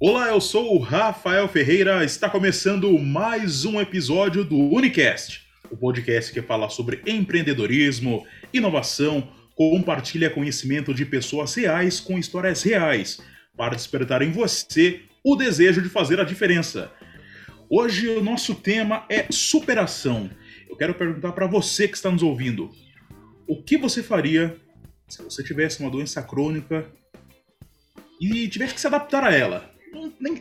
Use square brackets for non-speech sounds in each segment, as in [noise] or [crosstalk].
Olá, eu sou o Rafael Ferreira. Está começando mais um episódio do Unicast, o podcast que fala sobre empreendedorismo, inovação, compartilha conhecimento de pessoas reais com histórias reais, para despertar em você o desejo de fazer a diferença. Hoje o nosso tema é superação. Eu quero perguntar para você que está nos ouvindo: o que você faria se você tivesse uma doença crônica e tivesse que se adaptar a ela?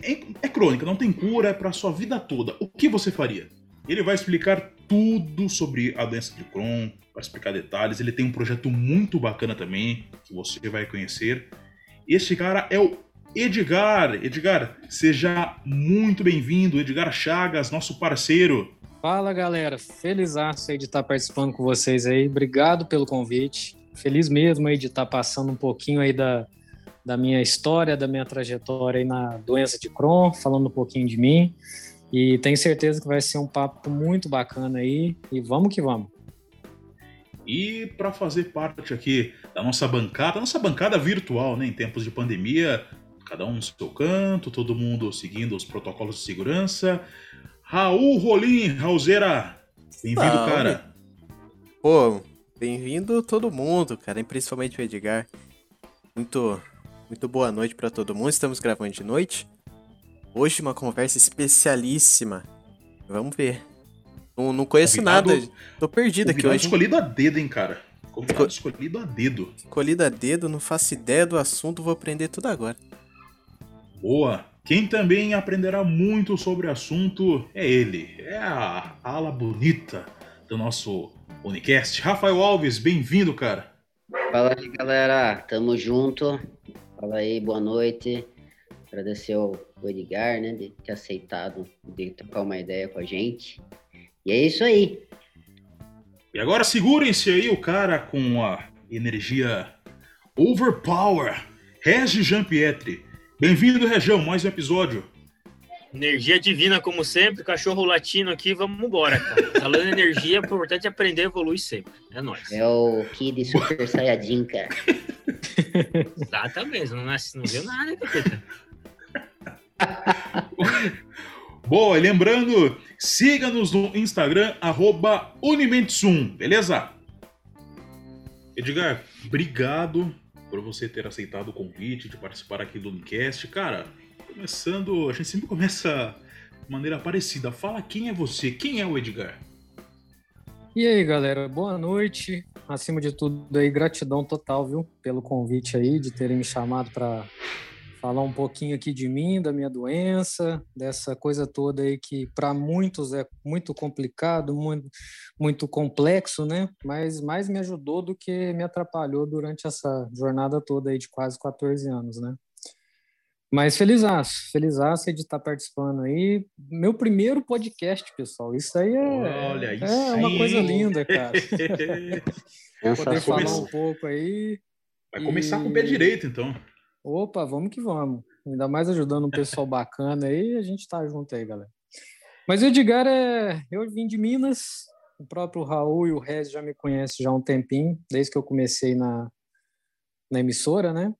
é, é crônica, não tem cura, é para sua vida toda. O que você faria? Ele vai explicar tudo sobre a doença de Crohn, vai explicar detalhes. Ele tem um projeto muito bacana também, que você vai conhecer. Este cara é o Edgar. Edgar, seja muito bem-vindo. Edgar Chagas, nosso parceiro. Fala, galera. Feliz de estar participando com vocês aí. Obrigado pelo convite. Feliz mesmo aí de estar passando um pouquinho aí da, da minha história, da minha trajetória aí na doença de Crohn, falando um pouquinho de mim. E tenho certeza que vai ser um papo muito bacana aí. E vamos que vamos. E para fazer parte aqui da nossa bancada, nossa bancada virtual, né, em tempos de pandemia, cada um no seu canto, todo mundo seguindo os protocolos de segurança. Raul Rolim, Raulzeira, bem-vindo, cara. Pô, bem-vindo todo mundo, cara, e principalmente o Edgar. Muito muito boa noite para todo mundo. Estamos gravando de noite. Hoje uma conversa especialíssima. Vamos ver. Não, não conheço nada. Tô perdido aqui hoje. escolhido a dedo, hein, cara. Convidado escolhido a dedo. Escolhido a dedo, não faço ideia do assunto, vou aprender tudo agora. Boa. Quem também aprenderá muito sobre o assunto é ele. É a ala bonita do nosso Unicast. Rafael Alves, bem-vindo, cara. Fala aí, galera. Tamo junto. Fala aí, boa noite. Agradecer ao Edgar, né, de ter aceitado de trocar uma ideia com a gente. E é isso aí. E agora segurem-se aí o cara com a energia overpower, Regi Jean-Pietri. Bem-vindo, Região, mais um episódio. Energia divina, como sempre, cachorro latino aqui, vamos embora, cara. Falando em energia, é importante aprender, evoluir sempre. É nóis. É o Kid Super Saiyajin, cara. Exatamente, não, não viu nada, capeta. Boa, e lembrando, siga-nos no Instagram, arroba Unimensum, beleza? Edgar, obrigado por você ter aceitado o convite de participar aqui do Unicast. Cara, começando, a gente sempre começa de maneira parecida. Fala quem é você, quem é o Edgar? E aí, galera, boa noite acima de tudo aí, gratidão total, viu, pelo convite aí, de terem me chamado para falar um pouquinho aqui de mim, da minha doença, dessa coisa toda aí que para muitos é muito complicado, muito, muito complexo, né? Mas mais me ajudou do que me atrapalhou durante essa jornada toda aí de quase 14 anos, né? Mas felizaço, felizaço de estar participando aí. Meu primeiro podcast, pessoal. Isso aí é, Olha, isso é uma coisa linda, cara. [laughs] Poder falar um pouco aí. Vai começar e... com o pé direito, então. Opa, vamos que vamos. Ainda mais ajudando um pessoal bacana aí, a gente tá junto aí, galera. Mas o Edgar é. Eu vim de Minas, o próprio Raul e o Rez já me conhecem já há um tempinho, desde que eu comecei na, na emissora, né?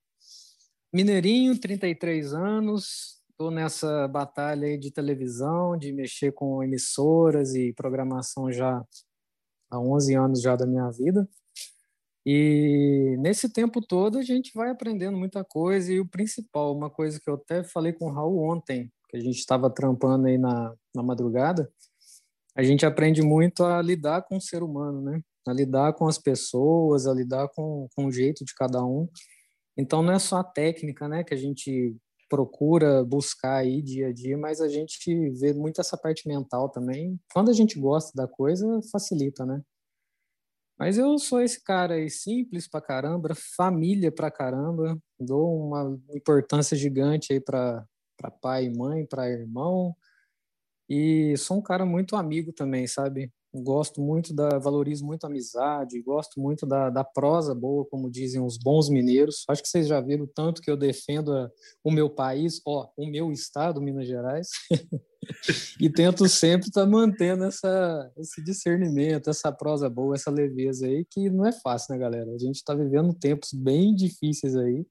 Mineirinho, 33 anos, estou nessa batalha aí de televisão, de mexer com emissoras e programação já há 11 anos já da minha vida. E nesse tempo todo a gente vai aprendendo muita coisa e o principal, uma coisa que eu até falei com o Raul ontem, que a gente estava trampando aí na, na madrugada, a gente aprende muito a lidar com o ser humano, né? A lidar com as pessoas, a lidar com, com o jeito de cada um. Então não é só a técnica, né, que a gente procura buscar aí dia a dia, mas a gente vê muito essa parte mental também. Quando a gente gosta da coisa, facilita, né? Mas eu sou esse cara aí simples pra caramba, família pra caramba, dou uma importância gigante aí para pai e mãe, para irmão. E sou um cara muito amigo também, sabe? Gosto muito da, valorizo muito a amizade, gosto muito da, da prosa boa, como dizem os bons mineiros. Acho que vocês já viram o tanto que eu defendo a, o meu país, ó, o meu estado, Minas Gerais, [laughs] e tento sempre estar tá mantendo essa, esse discernimento, essa prosa boa, essa leveza aí, que não é fácil, né, galera? A gente está vivendo tempos bem difíceis aí,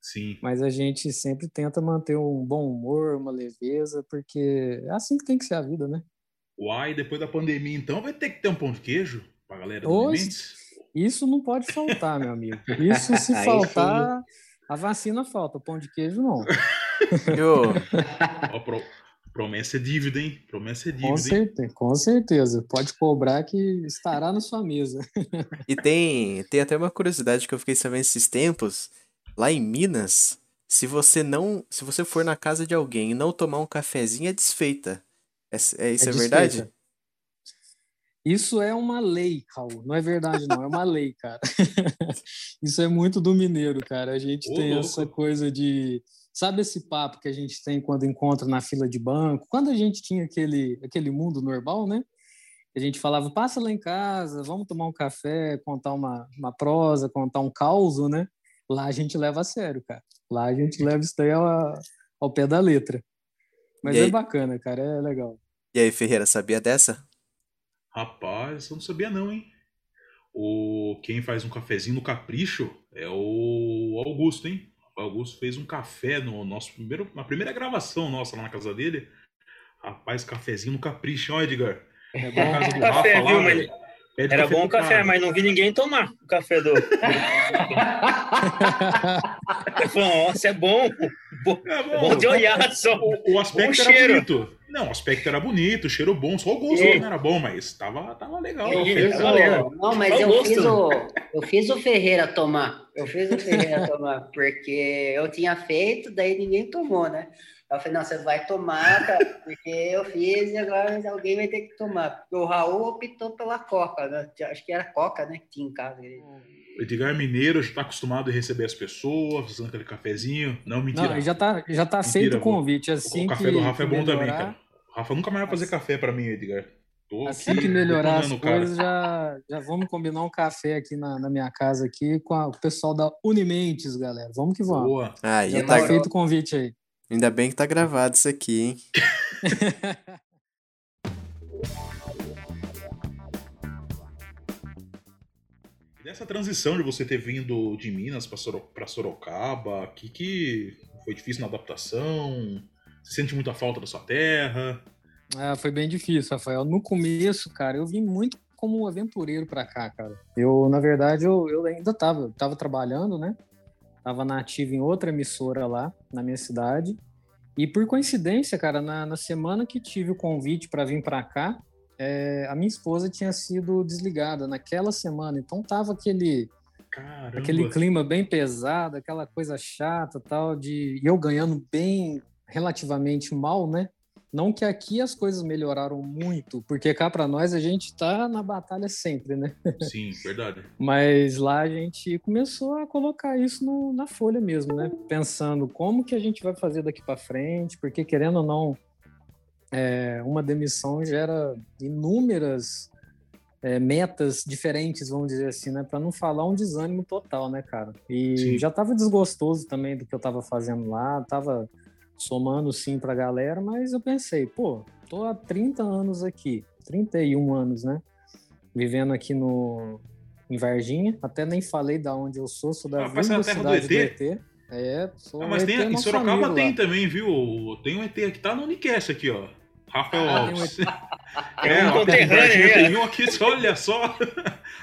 Sim. Mas a gente sempre tenta manter um bom humor, uma leveza, porque é assim que tem que ser a vida, né? Uai, depois da pandemia, então, vai ter que ter um pão de queijo pra galera do Isso não pode faltar, meu amigo. [laughs] Isso, se faltar, a vacina falta, o pão de queijo não. [laughs] Ó, pro... Promessa é dívida, hein? Promessa é dívida. Com certeza, com certeza. Pode cobrar que estará na sua mesa. E tem, tem até uma curiosidade que eu fiquei sabendo esses tempos Lá em Minas, se você não, se você for na casa de alguém e não tomar um cafezinho, é desfeita. É, é isso é, é verdade? Isso é uma lei, Raul. Não é verdade, não. É uma lei, cara. [laughs] isso é muito do mineiro, cara. A gente tem louco. essa coisa de. Sabe esse papo que a gente tem quando encontra na fila de banco? Quando a gente tinha aquele, aquele mundo normal, né? A gente falava, passa lá em casa, vamos tomar um café, contar uma, uma prosa, contar um caos, né? Lá a gente leva a sério, cara. Lá a gente leva isso daí ao, ao pé da letra. Mas é bacana, cara, é legal. E aí, Ferreira, sabia dessa? Rapaz, eu não sabia não, hein? O quem faz um cafezinho no capricho é o Augusto, hein? O Augusto fez um café no nosso primeiro, na primeira gravação nossa lá na casa dele. Rapaz, cafezinho no capricho, ó, Edgar. É bom. Casa do café, Rafa, viu, lá, mas... Pede Era bom o café, cara. mas não vi ninguém tomar o café do. [laughs] Eu falei, nossa, é bom. Bom, é bom. bom de olhar só. O, o aspecto era cheiro. bonito. Não, o aspecto era bonito, cheiro bom, só o gosto e... não era bom, mas tava, tava legal. Eu fiz o... Não, mas eu fiz, o... eu fiz o Ferreira tomar. Eu fiz o Ferreira tomar, porque eu tinha feito, daí ninguém tomou, né? Eu falei, não, você vai tomar, cara, porque eu fiz e agora alguém vai ter que tomar. Porque o Raul optou pela Coca, né? Acho que era Coca, né? Que tinha em casa. O Edgar Mineiro já está acostumado a receber as pessoas, fazendo aquele cafezinho. Não, mentira. Não, já tá, já tá aceito o convite. Assim o café do Rafa é bom melhorar... também, cara. O Rafa nunca mais vai fazer café para mim, Edgar. Tô assim aqui, que melhorar as coisas, já, já vamos combinar um café aqui na, na minha casa aqui com a, o pessoal da Unimentes, galera. Vamos que vamos. Boa. Ah, já tá feito o convite aí. Ainda bem que tá gravado isso aqui, hein? [laughs] Dessa transição de você ter vindo de Minas para Sorocaba, que, que foi difícil na adaptação? Você sente muita falta da sua terra? Ah, foi bem difícil, Rafael. No começo, cara, eu vim muito como aventureiro para cá, cara. Eu, na verdade, eu, eu ainda tava, tava trabalhando, né? Estava nativo em outra emissora lá na minha cidade. E por coincidência, cara, na, na semana que tive o convite para vir para cá, é, a minha esposa tinha sido desligada naquela semana. Então tava aquele Caramba. aquele clima bem pesado, aquela coisa chata, tal de e eu ganhando bem relativamente mal, né? Não que aqui as coisas melhoraram muito, porque cá para nós a gente tá na batalha sempre, né? Sim, verdade. Mas lá a gente começou a colocar isso no, na folha mesmo, né? Pensando como que a gente vai fazer daqui para frente, porque querendo ou não, é, uma demissão gera inúmeras é, metas diferentes, vamos dizer assim, né? Para não falar um desânimo total, né, cara? E Sim. já tava desgostoso também do que eu tava fazendo lá, tava somando sim para a galera, mas eu pensei, pô, tô há 30 anos aqui, 31 anos, né? Vivendo aqui no em Varginha, até nem falei da onde eu sou, sou da ah, cidade do ET. Do ET. É, sou ah, mas tem, em Sorocaba tem lá. também, viu? Tem um ET aqui, tá no Unicast aqui, ó. Rafael ah, Alves. [laughs] É, um conterrâneo. Tem um aqui, olha só.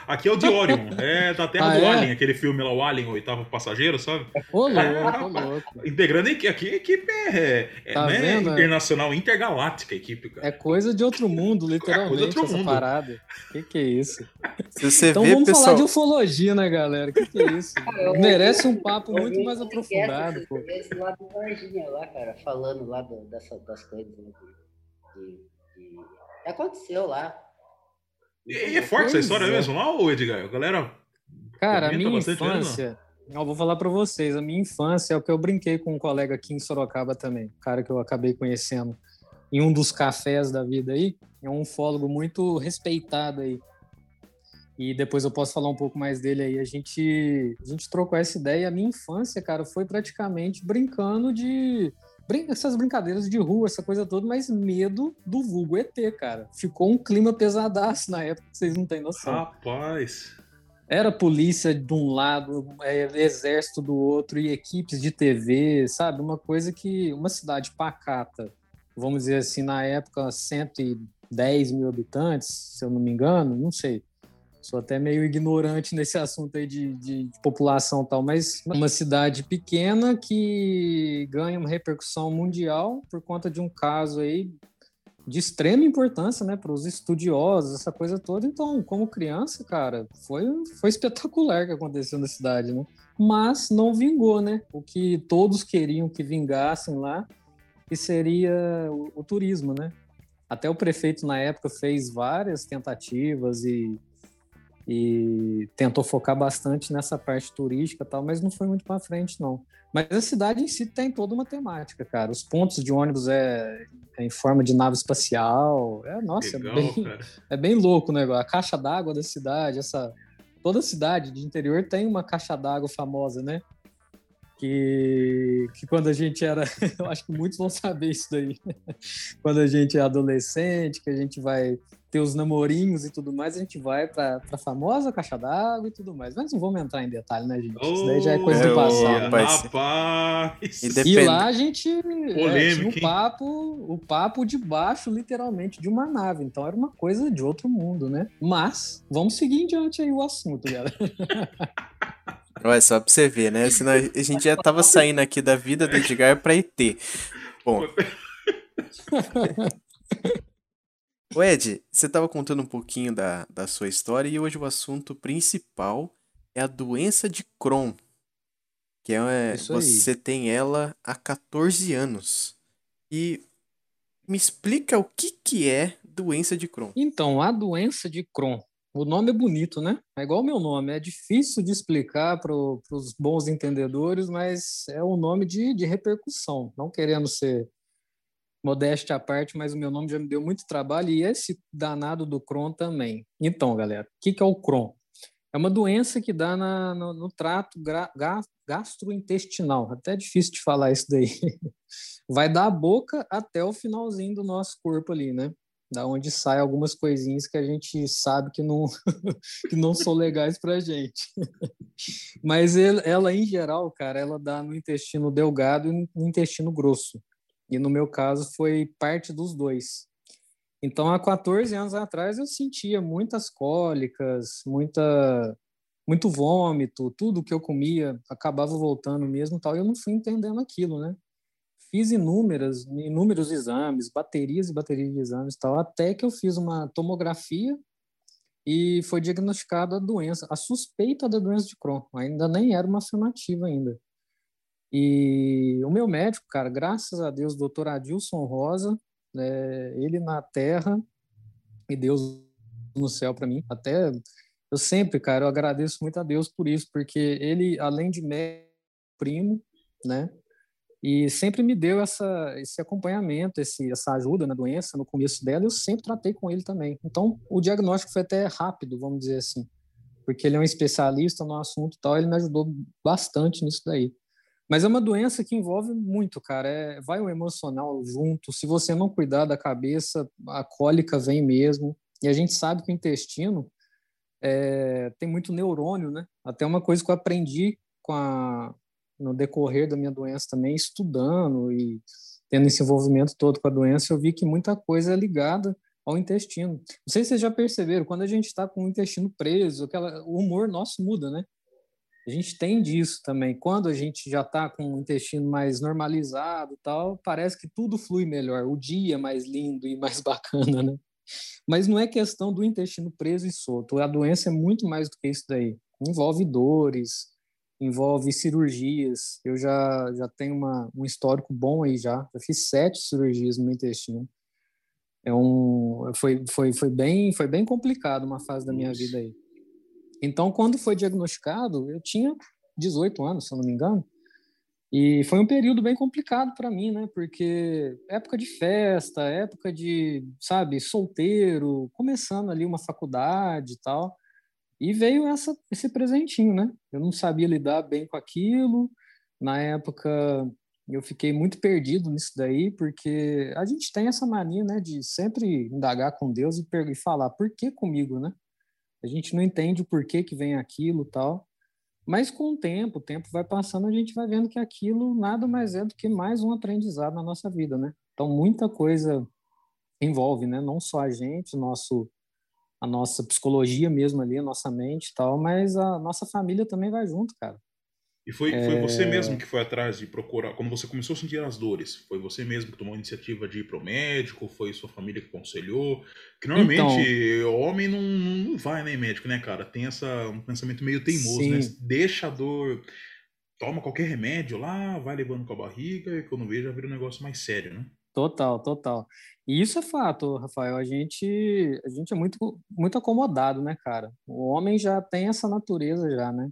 Aqui é o de Orion, é da Terra ah, do é? Alien, aquele filme lá, o Alien, o oitavo passageiro, sabe? Ô, louco, é, ô, louco. Integrando aqui, a equipe é, é tá né, internacional, intergaláctica a equipe, cara. É coisa de outro mundo, literalmente, é outro essa mundo. parada. Que que é isso? Se você então vê, vamos pessoal... falar de ufologia, né, galera? Que que é isso? Ah, Merece um papo muito mais aprofundado, pô. Esse lá do Varginha lá, cara, falando lá do, dessa, das coisas, né, aconteceu lá. E, e é forte essa história é. mesmo lá, ou Edgar? A galera. Cara, a minha infância. Eu vou falar para vocês, a minha infância é o que eu brinquei com um colega aqui em Sorocaba também, cara que eu acabei conhecendo em um dos cafés da vida aí. é um ufólogo muito respeitado aí. E depois eu posso falar um pouco mais dele aí. A gente, a gente trocou essa ideia. A minha infância, cara, foi praticamente brincando de. Essas brincadeiras de rua, essa coisa toda, mas medo do vulgo ET, cara. Ficou um clima pesadaço na época, vocês não têm noção. Rapaz. Era polícia de um lado, é, exército do outro e equipes de TV, sabe? Uma coisa que. Uma cidade pacata, vamos dizer assim, na época, 110 mil habitantes, se eu não me engano, não sei Sou até meio ignorante nesse assunto aí de, de, de população e tal, mas uma cidade pequena que ganha uma repercussão mundial por conta de um caso aí de extrema importância, né, para os estudiosos, essa coisa toda. Então, como criança, cara, foi, foi espetacular que aconteceu na cidade, né? Mas não vingou, né? O que todos queriam que vingassem lá, que seria o, o turismo, né? Até o prefeito na época fez várias tentativas e e tentou focar bastante nessa parte turística tal, mas não foi muito para frente não. Mas a cidade em si tem toda uma temática, cara. Os pontos de ônibus é, é em forma de nave espacial. É, nossa, é Legal, é, bem, é bem louco o negócio. A caixa d'água da cidade, essa toda cidade de interior tem uma caixa d'água famosa, né? Que, que quando a gente era, [laughs] eu acho que muitos vão saber isso daí. [laughs] quando a gente é adolescente, que a gente vai ter os namorinhos e tudo mais, a gente vai para a famosa caixa d'água e tudo mais. Mas não vamos entrar em detalhe, né, gente? Isso daí já é coisa do passado. Né? Rapaz! E, lá a gente é, tinha o papo, o papo de baixo, literalmente, de uma nave. Então era uma coisa de outro mundo, né? Mas vamos seguir em diante aí o assunto, galera. [laughs] Olha, só pra você ver, né? Senão a gente já tava saindo aqui da vida do Edgar pra ET. Bom. [laughs] O Ed, você estava contando um pouquinho da, da sua história e hoje o assunto principal é a doença de Crohn. Que é, você tem ela há 14 anos. E me explica o que, que é doença de Crohn. Então, a doença de Crohn, o nome é bonito, né? É igual o meu nome, é difícil de explicar para os bons entendedores, mas é um nome de, de repercussão, não querendo ser modéstia à parte, mas o meu nome já me deu muito trabalho e esse danado do Crohn também. Então, galera, o que, que é o Crohn? É uma doença que dá na, no, no, trato gastrointestinal. Até é difícil de falar isso daí. [laughs] Vai da boca até o finalzinho do nosso corpo ali, né? Da onde sai algumas coisinhas que a gente sabe que não, [laughs] que não são legais pra gente. [laughs] Mas ela, em geral, cara, ela dá no intestino delgado e no intestino grosso. E no meu caso foi parte dos dois. Então, há 14 anos atrás, eu sentia muitas cólicas, muita, muito vômito, tudo que eu comia acabava voltando mesmo tal, e eu não fui entendendo aquilo, né? Fiz inúmeras, inúmeros exames, baterias e baterias de exames tal, até que eu fiz uma tomografia e foi diagnosticada a doença, a suspeita da doença de Crohn. Ainda nem era uma afirmativa ainda. E o meu médico, cara, graças a Deus, doutor Adilson Rosa, né, ele na terra e Deus no céu para mim. Até eu sempre, cara, eu agradeço muito a Deus por isso, porque ele, além de médico, primo, né? E sempre me deu essa, esse acompanhamento, esse, essa ajuda na doença, no começo dela, eu sempre tratei com ele também. Então, o diagnóstico foi até rápido, vamos dizer assim, porque ele é um especialista no assunto e tal, ele me ajudou bastante nisso daí. Mas é uma doença que envolve muito, cara. É, vai o emocional junto. Se você não cuidar da cabeça, a cólica vem mesmo. E a gente sabe que o intestino é, tem muito neurônio, né? Até uma coisa que eu aprendi com a, no decorrer da minha doença também, estudando e tendo esse envolvimento todo com a doença, eu vi que muita coisa é ligada ao intestino. Não sei se vocês já perceberam, quando a gente está com o intestino preso, aquela, o humor nosso muda, né? A gente tem disso também. Quando a gente já está com o intestino mais normalizado, tal, parece que tudo flui melhor. O dia é mais lindo e mais [laughs] bacana, né? Mas não é questão do intestino preso e solto. A doença é muito mais do que isso daí. Envolve dores, envolve cirurgias. Eu já já tenho uma, um histórico bom aí já. Já fiz sete cirurgias no meu intestino. É um foi foi foi bem foi bem complicado uma fase da minha vida aí. Então, quando foi diagnosticado, eu tinha 18 anos, se eu não me engano, E foi um período bem complicado para mim, né? Porque época de festa, época de, sabe, solteiro, começando ali uma faculdade e tal. E veio essa, esse presentinho, né? Eu não sabia lidar bem com aquilo. Na época, eu fiquei muito perdido nisso daí, porque a gente tem essa mania, né, de sempre indagar com Deus e, e falar, por que comigo, né? A gente não entende o porquê que vem aquilo tal. Mas com o tempo, o tempo vai passando, a gente vai vendo que aquilo nada mais é do que mais um aprendizado na nossa vida, né? Então muita coisa envolve, né? Não só a gente, nosso a nossa psicologia mesmo ali, a nossa mente e tal, mas a nossa família também vai junto, cara. E foi, é... foi você mesmo que foi atrás de procurar, quando você começou a sentir as dores, foi você mesmo que tomou a iniciativa de ir para o médico, foi sua família que aconselhou? Que normalmente então... homem não, não vai nem né, médico, né, cara? Tem essa, um pensamento meio teimoso, né? Sim. né? Deixa a dor, toma qualquer remédio lá, vai levando com a barriga, e quando vejo já vira um negócio mais sério, né? Total, total. E isso é fato, Rafael. A gente, a gente é muito, muito acomodado, né, cara? O homem já tem essa natureza já, né?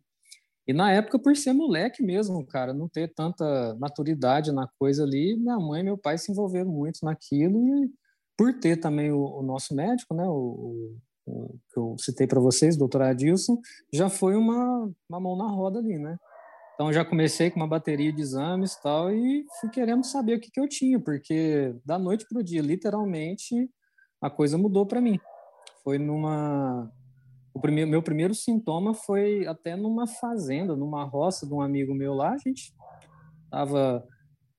E na época, por ser moleque mesmo, cara, não ter tanta maturidade na coisa ali, minha mãe e meu pai se envolveram muito naquilo e por ter também o, o nosso médico, né, o, o, que eu citei para vocês, doutor Adilson, já foi uma, uma mão na roda ali, né? Então já comecei com uma bateria de exames tal e fui querendo saber o que, que eu tinha, porque da noite para o dia, literalmente, a coisa mudou para mim. Foi numa o primeiro, meu primeiro sintoma foi até numa fazenda, numa roça de um amigo meu lá. A gente tava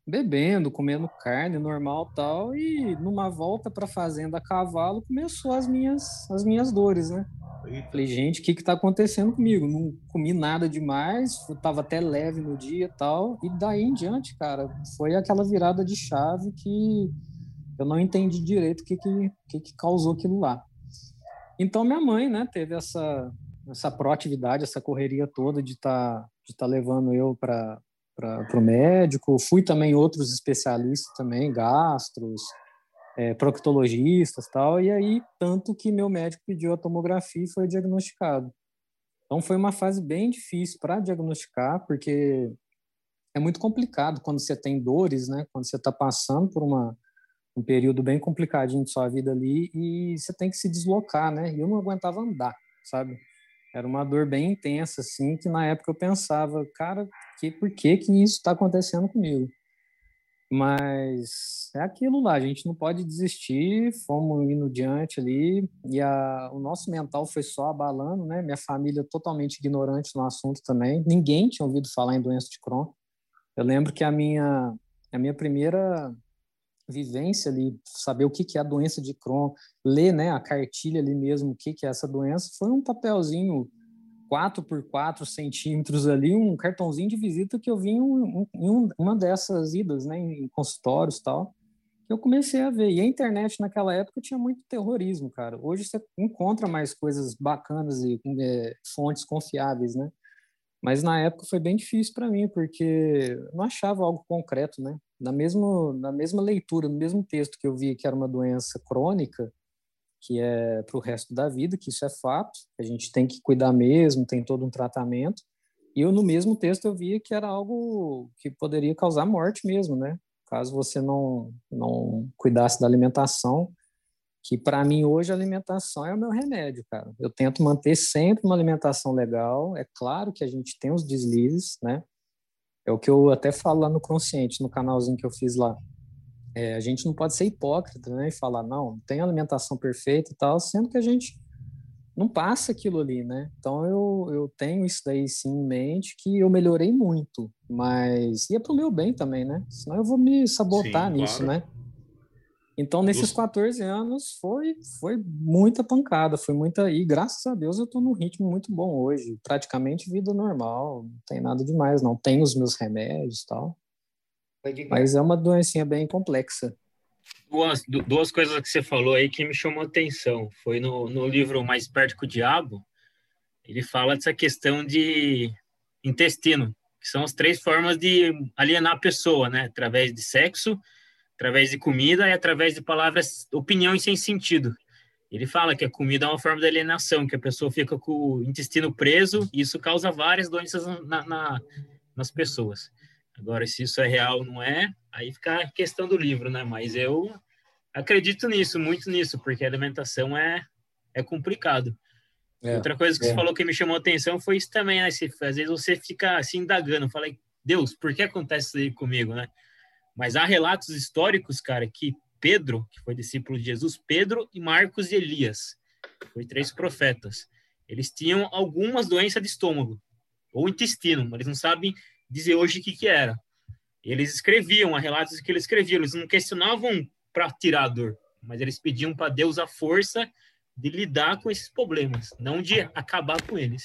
bebendo, comendo carne normal tal, e numa volta para a fazenda a cavalo começou as minhas as minhas dores, né? Falei, gente, o que que tá acontecendo comigo? Não comi nada demais, tava até leve no dia tal, e daí em diante, cara, foi aquela virada de chave que eu não entendi direito o que que, que, que causou aquilo lá. Então minha mãe, né, teve essa essa proatividade, essa correria toda de estar tá, de tá levando eu para para o médico. Fui também outros especialistas também, gastros, é, proctologistas tal. E aí tanto que meu médico pediu a tomografia e foi diagnosticado. Então foi uma fase bem difícil para diagnosticar, porque é muito complicado quando você tem dores, né? Quando você está passando por uma um período bem complicadinho de sua vida ali e você tem que se deslocar, né? E eu não aguentava andar, sabe? Era uma dor bem intensa, assim, que na época eu pensava, cara, que, por que que isso está acontecendo comigo? Mas é aquilo lá, a gente não pode desistir, fomos indo diante ali, e a, o nosso mental foi só abalando, né? Minha família totalmente ignorante no assunto também, ninguém tinha ouvido falar em doença de Crohn. Eu lembro que a minha, a minha primeira vivência ali, saber o que, que é a doença de Crohn, ler né, a cartilha ali mesmo, o que, que é essa doença, foi um papelzinho 4 por 4 centímetros ali, um cartãozinho de visita que eu vi em, um, em uma dessas idas, né, em consultórios e tal, que eu comecei a ver. E a internet naquela época tinha muito terrorismo, cara. Hoje você encontra mais coisas bacanas e é, fontes confiáveis, né? Mas na época foi bem difícil para mim, porque não achava algo concreto, né? Na, mesmo, na mesma leitura, no mesmo texto que eu vi que era uma doença crônica, que é para o resto da vida, que isso é fato, a gente tem que cuidar mesmo, tem todo um tratamento. E eu, no mesmo texto, eu via que era algo que poderia causar morte mesmo, né? Caso você não, não cuidasse da alimentação, que para mim hoje a alimentação é o meu remédio, cara. Eu tento manter sempre uma alimentação legal. É claro que a gente tem os deslizes, né? É o que eu até falo lá no Consciente, no canalzinho que eu fiz lá. É, a gente não pode ser hipócrita, né? E falar, não, tem alimentação perfeita e tal, sendo que a gente não passa aquilo ali, né? Então eu, eu tenho isso daí sim em mente, que eu melhorei muito, mas ia pro meu bem também, né? Senão eu vou me sabotar sim, nisso, claro. né? Então, nesses 14 anos, foi, foi muita pancada, foi muita. E graças a Deus eu estou num ritmo muito bom hoje. Praticamente vida normal, não tem nada demais, não. Tenho os meus remédios e tal. Mas é uma doencinha bem complexa. Duas, duas coisas que você falou aí que me chamou a atenção. Foi no, no livro Mais Perto que o Diabo, ele fala dessa questão de intestino, que são as três formas de alienar a pessoa, né? Através de sexo, através de comida e através de palavras, opiniões sem sentido. Ele fala que a comida é uma forma de alienação, que a pessoa fica com o intestino preso e isso causa várias doenças na, na, nas pessoas. Agora, se isso é real ou não é, aí fica a questão do livro, né? Mas eu acredito nisso, muito nisso, porque a alimentação é, é complicado. É, Outra coisa que é. você falou que me chamou a atenção foi isso também, né? Se, às vezes você fica assim indagando, falei, Deus, por que acontece isso aí comigo, né? Mas há relatos históricos, cara, que Pedro, que foi discípulo de Jesus, Pedro e Marcos e Elias, foi três profetas. Eles tinham algumas doenças de estômago ou intestino, mas eles não sabem dizer hoje o que, que era. Eles escreviam, há relatos que eles escreviam, eles não questionavam para tirar a dor, mas eles pediam para Deus a força de lidar com esses problemas, não de acabar com eles.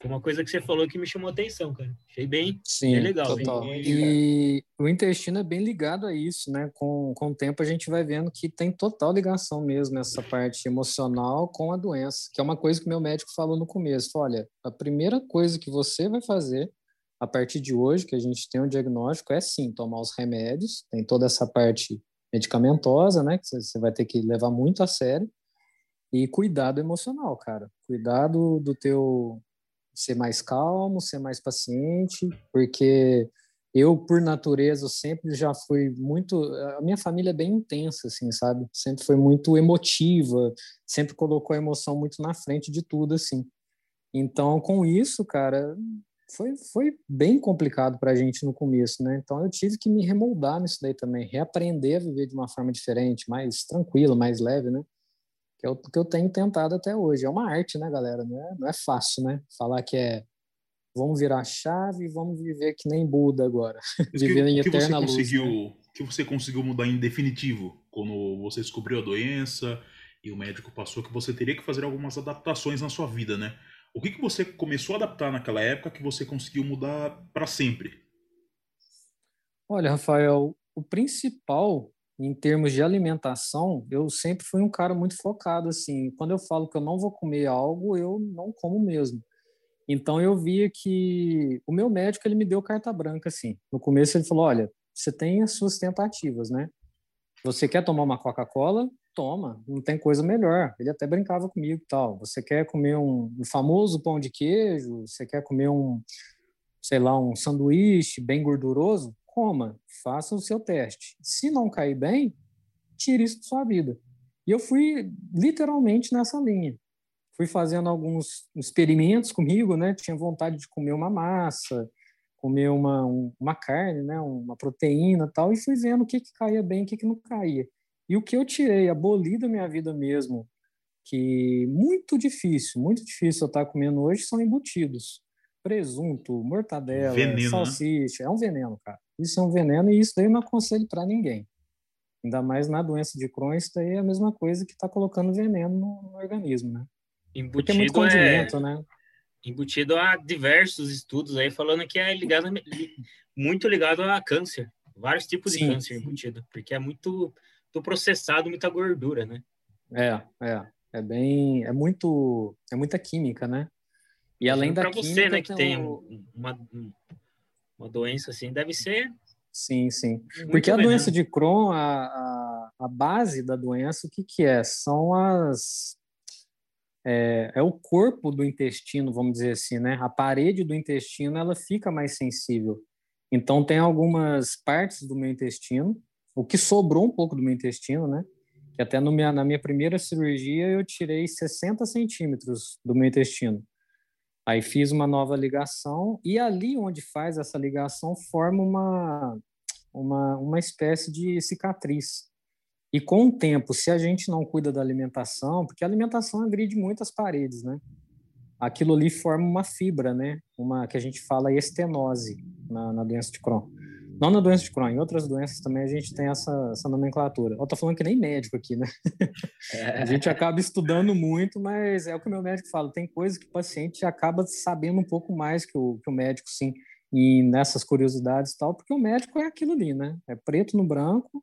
Foi uma coisa que você falou que me chamou a atenção, cara. Achei bem, Sim, bem legal. Total. Bem, e o intestino é bem ligado a isso, né? Com, com o tempo a gente vai vendo que tem total ligação mesmo essa parte emocional com a doença, que é uma coisa que meu médico falou no começo. Olha, a primeira coisa que você vai fazer a partir de hoje, que a gente tem um diagnóstico, é sim tomar os remédios, tem toda essa parte medicamentosa, né? Que você vai ter que levar muito a sério. E cuidado emocional, cara. Cuidado do teu ser mais calmo, ser mais paciente, porque eu, por natureza, sempre já fui muito. A minha família é bem intensa, assim, sabe? Sempre foi muito emotiva, sempre colocou a emoção muito na frente de tudo, assim. Então, com isso, cara, foi, foi bem complicado para a gente no começo, né? Então, eu tive que me remoldar nisso daí também, reaprender a viver de uma forma diferente, mais tranquila, mais leve, né? É o que eu tenho tentado até hoje. É uma arte, né, galera? Não é, não é fácil, né? Falar que é vamos virar a chave e vamos viver que nem Buda agora. [laughs] viver que, em eterna que você conseguiu, luz. Né? que você conseguiu mudar em definitivo quando você descobriu a doença e o médico passou que você teria que fazer algumas adaptações na sua vida, né? O que, que você começou a adaptar naquela época que você conseguiu mudar para sempre? Olha, Rafael, o principal em termos de alimentação, eu sempre fui um cara muito focado assim. Quando eu falo que eu não vou comer algo, eu não como mesmo. Então eu via que o meu médico ele me deu carta branca assim. No começo ele falou: "Olha, você tem as suas tentativas, né? Você quer tomar uma Coca-Cola? Toma, não tem coisa melhor. Ele até brincava comigo, tal. Você quer comer um famoso pão de queijo? Você quer comer um, sei lá, um sanduíche bem gorduroso? Coma, faça o seu teste. Se não cair bem, tire isso da sua vida. E eu fui literalmente nessa linha. Fui fazendo alguns experimentos comigo, né? Tinha vontade de comer uma massa, comer uma, uma carne, né? Uma proteína tal, e fui vendo o que, que caía bem o que, que não caía. E o que eu tirei, aboli da minha vida mesmo, que muito difícil, muito difícil eu estar comendo hoje, são embutidos. Presunto, mortadela, veneno, né? salsicha. Né? É um veneno, cara. Isso é um veneno e isso daí eu não aconselho para ninguém. Ainda mais na doença de Crohn, isso daí é a mesma coisa que está colocando veneno no, no, organismo, né? Embutido Porque é muito condimento, é... né? Embutido há diversos estudos aí falando que é ligado muito ligado a câncer, vários tipos Sim. de câncer embutido, porque é muito, muito processado, muita gordura, né? É, é, é bem, é muito, é muita química, né? E além da química, você, né, que tem, tem uma, uma doença assim, deve ser. Sim, sim. Porque a doença de Crohn, a, a, a, base da doença, o que, que é? São as. É, é o corpo do intestino, vamos dizer assim, né? A parede do intestino ela fica mais sensível. Então, tem algumas partes do meu intestino, o que sobrou um pouco do meu intestino, né? Que até minha, na minha primeira cirurgia eu tirei 60 centímetros do meu intestino. Aí fiz uma nova ligação e ali onde faz essa ligação forma uma, uma, uma espécie de cicatriz. E com o tempo, se a gente não cuida da alimentação, porque a alimentação agride muitas paredes, né? Aquilo ali forma uma fibra, né? Uma que a gente fala estenose na, na doença de Crohn. Não na doença de Crohn, em outras doenças também a gente tem essa, essa nomenclatura. Eu tô falando que nem médico aqui, né? É. a gente acaba estudando muito, mas é o que o meu médico fala, tem coisas que o paciente acaba sabendo um pouco mais que o, que o médico, sim, e nessas curiosidades e tal, porque o médico é aquilo ali, né? É preto no branco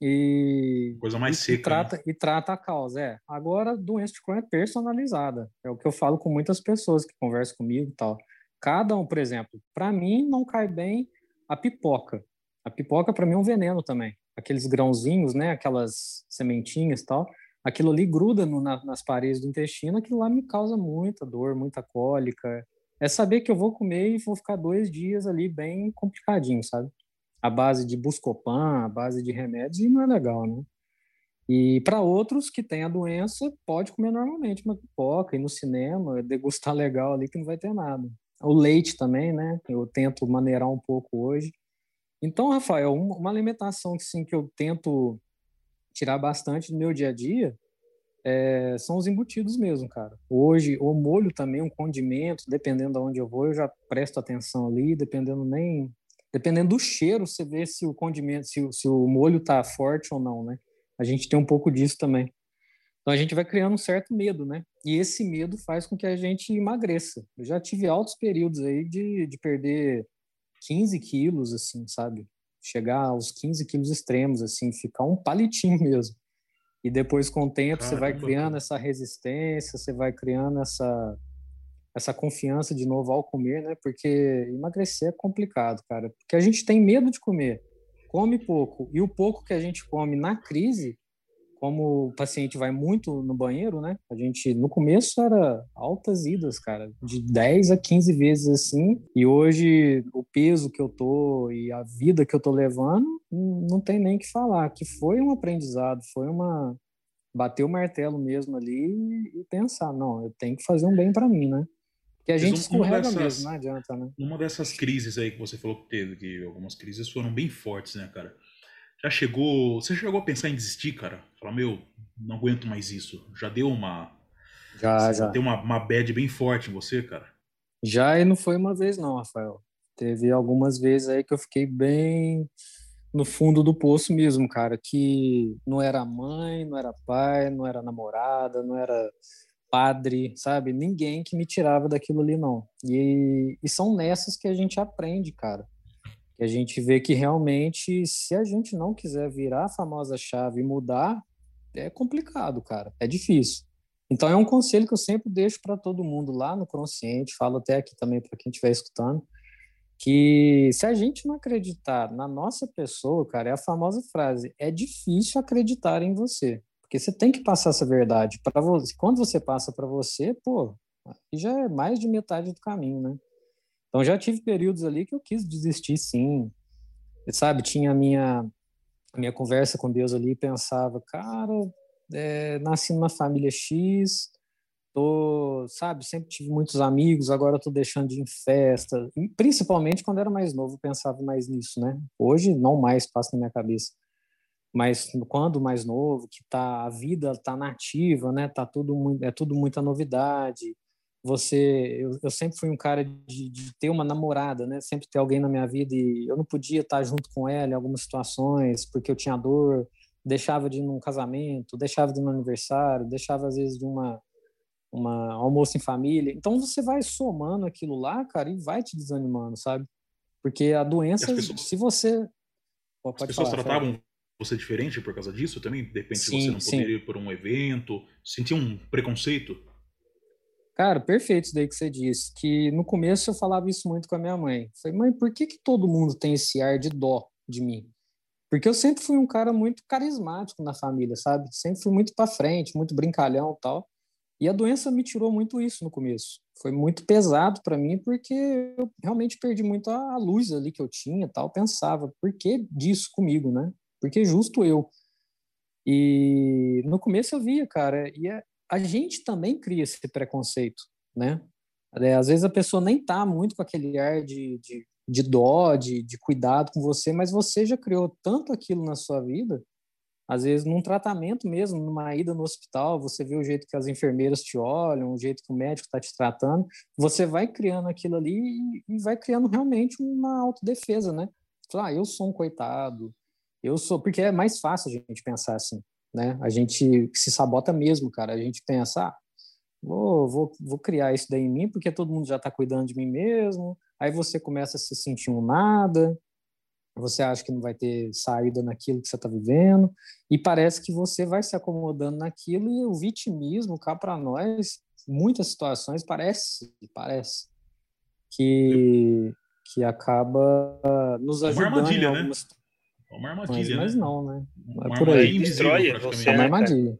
e... Coisa mais e, seca. E trata, né? e trata a causa, é. Agora, doença de Crohn é personalizada. É o que eu falo com muitas pessoas que conversam comigo e tal. Cada um, por exemplo, para mim não cai bem a pipoca. A pipoca, para mim, é um veneno também. Aqueles grãozinhos, né? Aquelas sementinhas e tal. Aquilo ali gruda no, na, nas paredes do intestino, aquilo lá me causa muita dor, muita cólica. é saber que eu vou comer e vou ficar dois dias ali bem complicadinho, sabe? A base de Buscopan, a base de remédios, e não é legal, né? E para outros que têm a doença, pode comer normalmente uma pipoca, ir no cinema, degustar [laughs] legal ali que não vai ter nada. O leite também, né? Eu tento maneirar um pouco hoje. Então, Rafael, uma alimentação que sim que eu tento tirar bastante do meu dia a dia é, são os embutidos mesmo, cara. Hoje, o molho também, um condimento, dependendo de onde eu vou, eu já presto atenção ali, dependendo nem... Dependendo do cheiro, você vê se o condimento, se, se o molho tá forte ou não, né? A gente tem um pouco disso também. Então a gente vai criando um certo medo, né? E esse medo faz com que a gente emagreça. Eu já tive altos períodos aí de, de perder 15 quilos, assim, sabe? Chegar aos 15 quilos extremos, assim, ficar um palitinho [laughs] mesmo. E depois, com o tempo, Caramba. você vai criando essa resistência, você vai criando essa, essa confiança de novo ao comer, né? Porque emagrecer é complicado, cara. Porque a gente tem medo de comer, come pouco. E o pouco que a gente come na crise como o paciente vai muito no banheiro, né? A gente, no começo, era altas idas, cara, de 10 a 15 vezes assim, e hoje o peso que eu tô e a vida que eu tô levando, não tem nem que falar, que foi um aprendizado, foi uma. bater o martelo mesmo ali e pensar, não, eu tenho que fazer um bem para mim, né? Que a gente escorrega dessas, mesmo, não adianta, né? Uma dessas crises aí que você falou que teve, que algumas crises foram bem fortes, né, cara? Já chegou. Você chegou a pensar em desistir, cara? Falar, meu, não aguento mais isso. Já deu uma. Já, já. Deu uma, uma bad bem forte em você, cara? Já e não foi uma vez, não, Rafael. Teve algumas vezes aí que eu fiquei bem no fundo do poço mesmo, cara. Que não era mãe, não era pai, não era namorada, não era padre, sabe? Ninguém que me tirava daquilo ali, não. E, e são nessas que a gente aprende, cara a gente vê que realmente, se a gente não quiser virar a famosa chave e mudar, é complicado, cara, é difícil. Então é um conselho que eu sempre deixo para todo mundo lá no consciente, falo até aqui também para quem estiver escutando, que se a gente não acreditar na nossa pessoa, cara, é a famosa frase, é difícil acreditar em você, porque você tem que passar essa verdade para você. Quando você passa para você, pô, já é mais de metade do caminho, né? Então já tive períodos ali que eu quis desistir, sim. Sabe, tinha a minha, a minha conversa com Deus ali e pensava, cara, é, nasci numa família X, tô, sabe, sempre tive muitos amigos, agora tô deixando de ir em festa, e principalmente quando era mais novo, pensava mais nisso, né? Hoje não mais passa na minha cabeça. Mas quando mais novo, que tá a vida tá nativa, né? Tá tudo muito, é tudo muita novidade você eu, eu, sempre fui um cara de, de, ter uma namorada né? Sempre ter alguém na minha vida e eu não podia estar junto com ela em algumas situações porque eu tinha dor deixava de ir num casamento deixava de ir no aniversário deixava às vezes de uma uma almoço em família. Então você vai somando aquilo lá cara e vai te desanimando sabe? Porque a doença pessoas, se você pode as pessoas falar, tratavam você diferente por causa disso também? De repente sim, você não poderia ir por um evento sentia um preconceito Cara, perfeito isso daí que você disse. Que no começo eu falava isso muito com a minha mãe. Falei, mãe, por que, que todo mundo tem esse ar de dó de mim? Porque eu sempre fui um cara muito carismático na família, sabe? Sempre fui muito para frente, muito brincalhão tal. E a doença me tirou muito isso no começo. Foi muito pesado para mim, porque eu realmente perdi muito a luz ali que eu tinha tal. Pensava, por que disso comigo, né? Porque justo eu. E no começo eu via, cara, e é, a gente também cria esse preconceito, né? É, às vezes a pessoa nem tá muito com aquele ar de, de, de dó, de, de cuidado com você, mas você já criou tanto aquilo na sua vida, às vezes num tratamento mesmo, numa ida no hospital, você vê o jeito que as enfermeiras te olham, o jeito que o médico está te tratando, você vai criando aquilo ali e, vai criando realmente uma autodefesa, né? Falar, ah, eu sou um coitado, eu sou, porque é mais fácil a gente pensar assim né? A gente se sabota mesmo, cara. A gente pensa, ah, vou, vou, vou criar isso daí em mim porque todo mundo já está cuidando de mim mesmo. Aí você começa a se sentir um nada, você acha que não vai ter saída naquilo que você está vivendo, e parece que você vai se acomodando naquilo, e o vitimismo, cá para nós, muitas situações, parece, parece que, que acaba nos ajudando uma armadilha, em né? algumas é uma armadilha, mas, mas né? não, né? Não é por aí. Destrói você, é uma armadilha.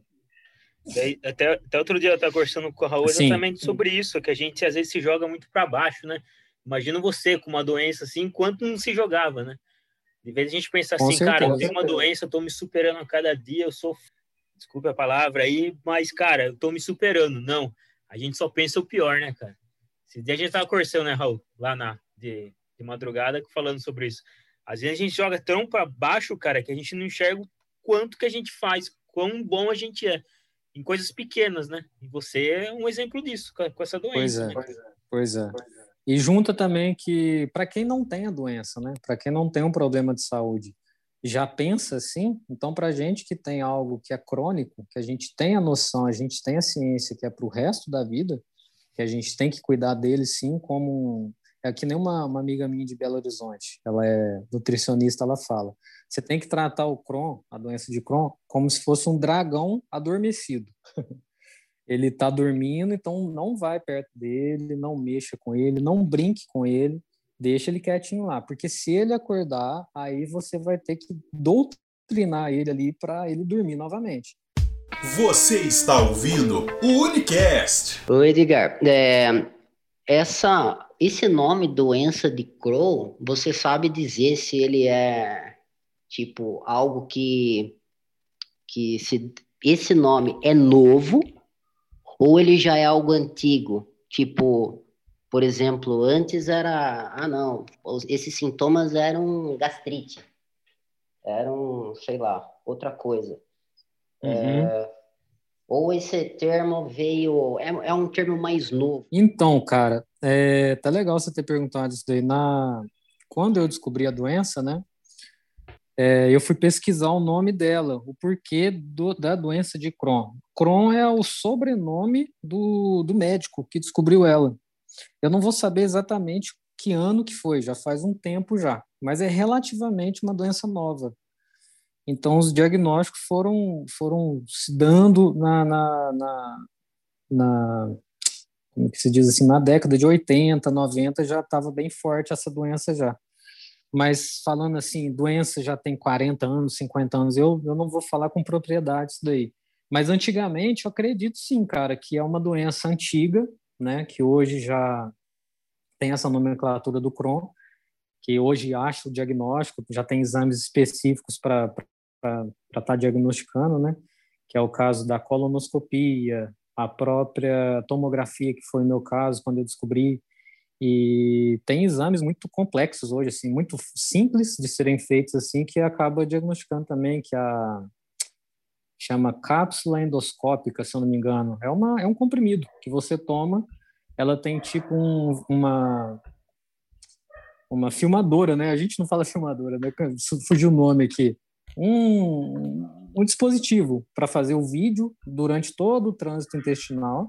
Daí, até, até outro dia eu estava conversando com o Raul exatamente Sim. sobre isso, que a gente às vezes se joga muito para baixo, né? Imagina você com uma doença assim, enquanto não se jogava, né? De vez a gente pensa assim, cara, eu tenho uma doença, eu tô me superando a cada dia, eu sou. Desculpe a palavra aí, mas, cara, eu tô me superando. Não. A gente só pensa o pior, né, cara? Esse dia a gente tava conversando, né, Raul? Lá na, de, de madrugada, falando sobre isso. Às vezes a gente joga tão para baixo, cara, que a gente não enxerga o quanto que a gente faz, quão bom a gente é. Em coisas pequenas, né? E você é um exemplo disso, com essa doença. Pois é. Né? Pois é. Pois é. E junta também que, para quem não tem a doença, né? Para quem não tem um problema de saúde, já pensa assim, então para gente que tem algo que é crônico, que a gente tem a noção, a gente tem a ciência que é para o resto da vida, que a gente tem que cuidar dele sim como um, é que nem uma, uma amiga minha de Belo Horizonte, ela é nutricionista, ela fala, você tem que tratar o Crohn, a doença de Crohn, como se fosse um dragão adormecido. [laughs] ele está dormindo, então não vai perto dele, não mexa com ele, não brinque com ele, deixa ele quietinho lá, porque se ele acordar, aí você vai ter que doutrinar ele ali para ele dormir novamente. Você está ouvindo o Unicast. Oi, Edgar. É, essa, esse nome doença de Crohn, você sabe dizer se ele é tipo algo que que se esse nome é novo ou ele já é algo antigo? Tipo, por exemplo, antes era. Ah, não, esses sintomas eram gastrite, eram, sei lá, outra coisa. Uhum. É, ou esse termo veio. É, é, um termo mais novo? Então, cara, é, tá legal você ter perguntado isso daí. Na, quando eu descobri a doença, né? é, eu fui pesquisar o nome dela, o porquê do, da doença de Crohn. Crohn é o sobrenome do, do médico que descobriu ela. Eu não vou saber exatamente que ano que foi, já faz um tempo já, mas é relativamente uma doença nova. Então, os diagnósticos foram, foram se dando na, na, na, na como que se diz assim, na década de 80, 90, já estava bem forte essa doença já mas falando assim, doença já tem 40 anos, 50 anos, eu, eu não vou falar com propriedade isso daí. Mas antigamente eu acredito sim, cara, que é uma doença antiga, né, que hoje já tem essa nomenclatura do Crohn, que hoje acha o diagnóstico, já tem exames específicos para estar tá diagnosticando, né, que é o caso da colonoscopia, a própria tomografia, que foi o meu caso quando eu descobri, e tem exames muito complexos hoje, assim, muito simples de serem feitos, assim, que acaba diagnosticando também que a chama cápsula endoscópica, se eu não me engano. É, uma, é um comprimido que você toma, ela tem tipo um, uma uma filmadora, né? A gente não fala [laughs] filmadora, né? Fugiu o nome aqui. Um, um dispositivo para fazer o vídeo durante todo o trânsito intestinal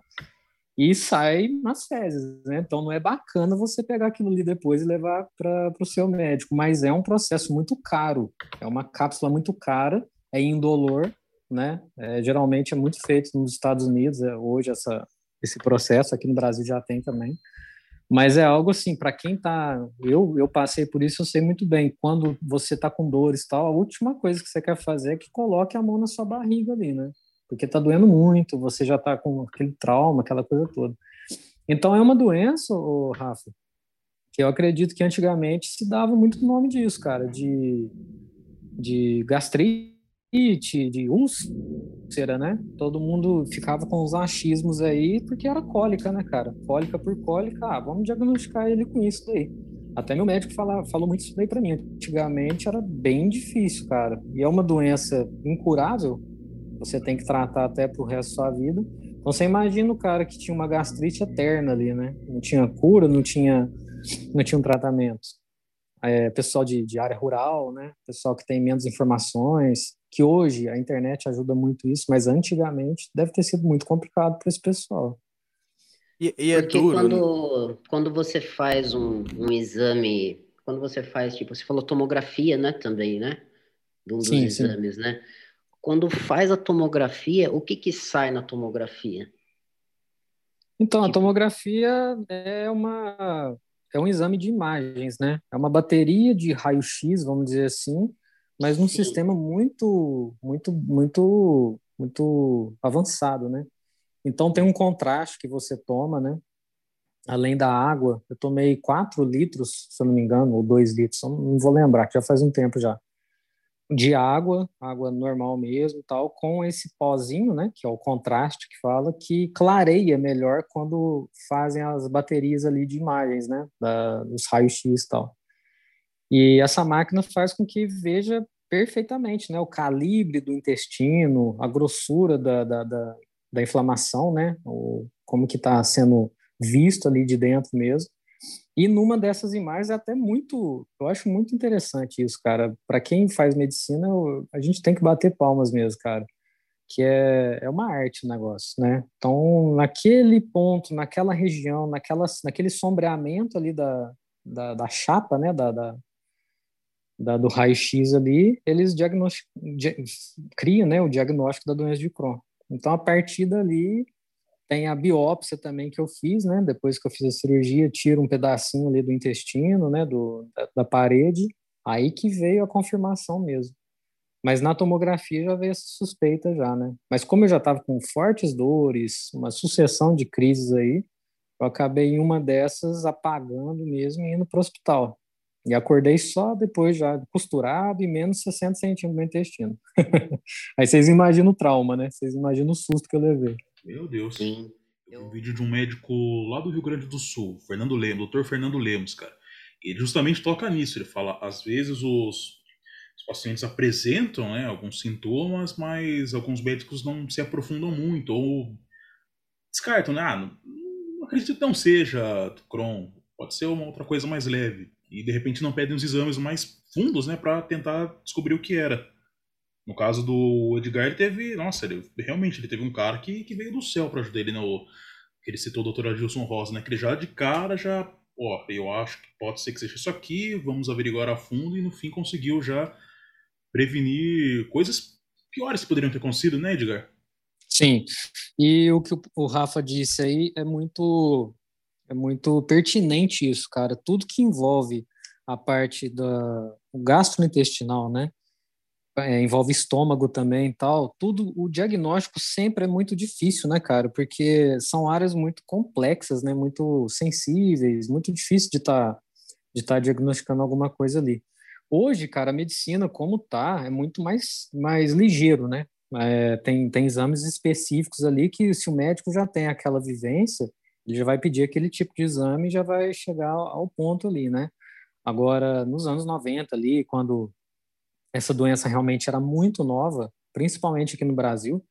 e sai nas fezes, né? Então não é bacana você pegar aquilo ali depois e levar para o seu médico, mas é um processo muito caro, é uma cápsula muito cara, é indolor, né? É, geralmente é muito feito nos Estados Unidos é, hoje essa esse processo aqui no Brasil já tem também, mas é algo assim para quem tá, eu eu passei por isso, eu sei muito bem. Quando você tá com dores e tal, a última coisa que você quer fazer é que coloque a mão na sua barriga ali, né? porque está doendo muito, você já está com aquele trauma, aquela coisa toda. Então é uma doença, ô, Rafa, que eu acredito que antigamente se dava muito nome disso, cara, de, de gastrite, de úlcera, né? Todo mundo ficava com os achismos aí porque era cólica, né, cara? Cólica por cólica, ah, vamos diagnosticar ele com isso daí. Até meu médico fala, falou muito isso daí para mim. Antigamente era bem difícil, cara. E é uma doença incurável, você tem que tratar até pro resto da sua vida. Então você imagina o cara que tinha uma gastrite eterna ali, né? Não tinha cura, não tinha, não tinha um tratamento. É, pessoal de, de área rural, né? Pessoal que tem menos informações, que hoje a internet ajuda muito isso, mas antigamente deve ter sido muito complicado para esse pessoal. E, e é Porque duro, quando, né? quando você faz um, um exame, quando você faz, tipo, você falou tomografia, né, também, né? Um dos sim, exames, sim. né? quando faz a tomografia, o que que sai na tomografia? Então, tipo... a tomografia é uma é um exame de imagens, né? É uma bateria de raio-x, vamos dizer assim, mas num Sim. sistema muito muito muito muito avançado, né? Então tem um contraste que você toma, né? Além da água, eu tomei 4 litros, se eu não me engano, ou 2 litros, não vou lembrar, que já faz um tempo já, de água, água normal mesmo, tal, com esse pozinho, né, que é o contraste que fala, que clareia melhor quando fazem as baterias ali de imagens, né, da, dos raios-x e tal. E essa máquina faz com que veja perfeitamente, né, o calibre do intestino, a grossura da, da, da, da inflamação, né, o, como que está sendo visto ali de dentro mesmo. E numa dessas imagens é até muito, eu acho muito interessante isso, cara. Para quem faz medicina, a gente tem que bater palmas mesmo, cara. Que é, é uma arte o negócio, né? Então, naquele ponto, naquela região, naquela, naquele sombreamento ali da, da, da chapa, né? Da, da, da do raio-x ali, eles criam né, o diagnóstico da doença de Crohn. Então, a partir dali, tem a biópsia também que eu fiz, né? Depois que eu fiz a cirurgia, tiro um pedacinho ali do intestino, né? Do, da, da parede. Aí que veio a confirmação mesmo. Mas na tomografia já veio essa suspeita já, né? Mas como eu já estava com fortes dores, uma sucessão de crises aí, eu acabei em uma dessas apagando mesmo e indo para o hospital. E acordei só depois já costurado e menos 60 centímetros no intestino. [laughs] aí vocês imaginam o trauma, né? Vocês imaginam o susto que eu levei. Meu Deus. Sim. Eu um vídeo de um médico lá do Rio Grande do Sul, Fernando Lemos, doutor Fernando Lemos, cara. Ele justamente toca nisso. Ele fala, às vezes os, os pacientes apresentam né, alguns sintomas, mas alguns médicos não se aprofundam muito ou descartam, né? Ah, não, não acredito que não seja Crohn, pode ser uma outra coisa mais leve. E de repente não pedem os exames mais fundos, né, para tentar descobrir o que era. No caso do Edgar, ele teve. Nossa, ele, realmente, ele teve um cara que, que veio do céu para ajudar ele no. Que ele citou o Dr. Adilson Rosa, né? Que ele já de cara já. Ó, eu acho que pode ser que seja isso aqui, vamos averiguar a fundo, e no fim conseguiu já prevenir coisas piores que poderiam ter acontecido, né, Edgar? Sim. E o que o Rafa disse aí é muito é muito pertinente isso, cara. Tudo que envolve a parte da o gastrointestinal, né? é, envolve estômago também e tal, tudo, o diagnóstico sempre é muito difícil, né, cara? Porque são áreas muito complexas, né? Muito sensíveis, muito difícil de estar tá, de tá diagnosticando alguma coisa ali. Hoje, cara, a medicina, como tá, é muito mais, mais ligeiro, né? É, tem, tem exames específicos ali que, se o médico já tem aquela vivência, ele já vai pedir aquele tipo de exame e já vai chegar ao ponto ali, né? Agora, nos anos 90 ali, quando essa doença realmente era muito nova, principalmente aqui no Brasil,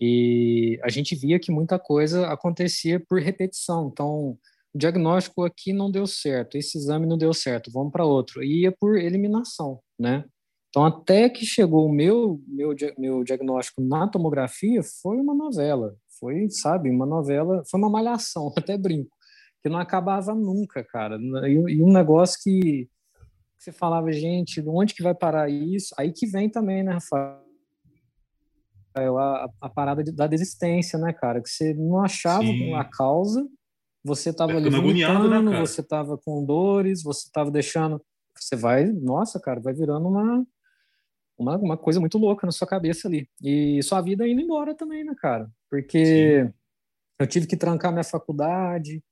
e a gente via que muita coisa acontecia por repetição. Então, o diagnóstico aqui não deu certo, esse exame não deu certo, vamos para outro. E ia por eliminação, né? Então, até que chegou o meu, meu, meu diagnóstico na tomografia, foi uma novela. Foi, sabe, uma novela, foi uma malhação, [laughs] até brinco, que não acabava nunca, cara. E, e um negócio que você falava, gente, onde que vai parar isso? Aí que vem também, né, Rafael? A, a parada de, da desistência, né, cara? Que você não achava Sim. a causa, você estava é, ali vomitando, né, você estava com dores, você estava deixando. Você vai, nossa, cara, vai virando uma, uma, uma coisa muito louca na sua cabeça ali. E sua vida indo embora também, né, cara? Porque Sim. eu tive que trancar minha faculdade,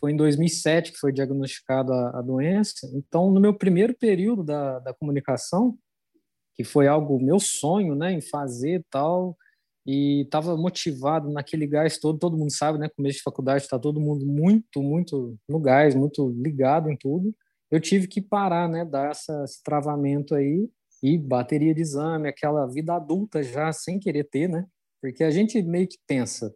foi em 2007 que foi diagnosticada a, doença. Então, no meu primeiro período da, da comunicação, que foi algo meu sonho, né, em fazer tal, e estava motivado naquele gás todo. Todo mundo sabe, né, começo de faculdade está todo mundo muito, muito no gás, muito ligado em tudo. Eu tive que parar, né, dar essa, esse travamento aí e bateria de exame, aquela vida adulta já sem querer ter, né? Porque a gente meio que pensa,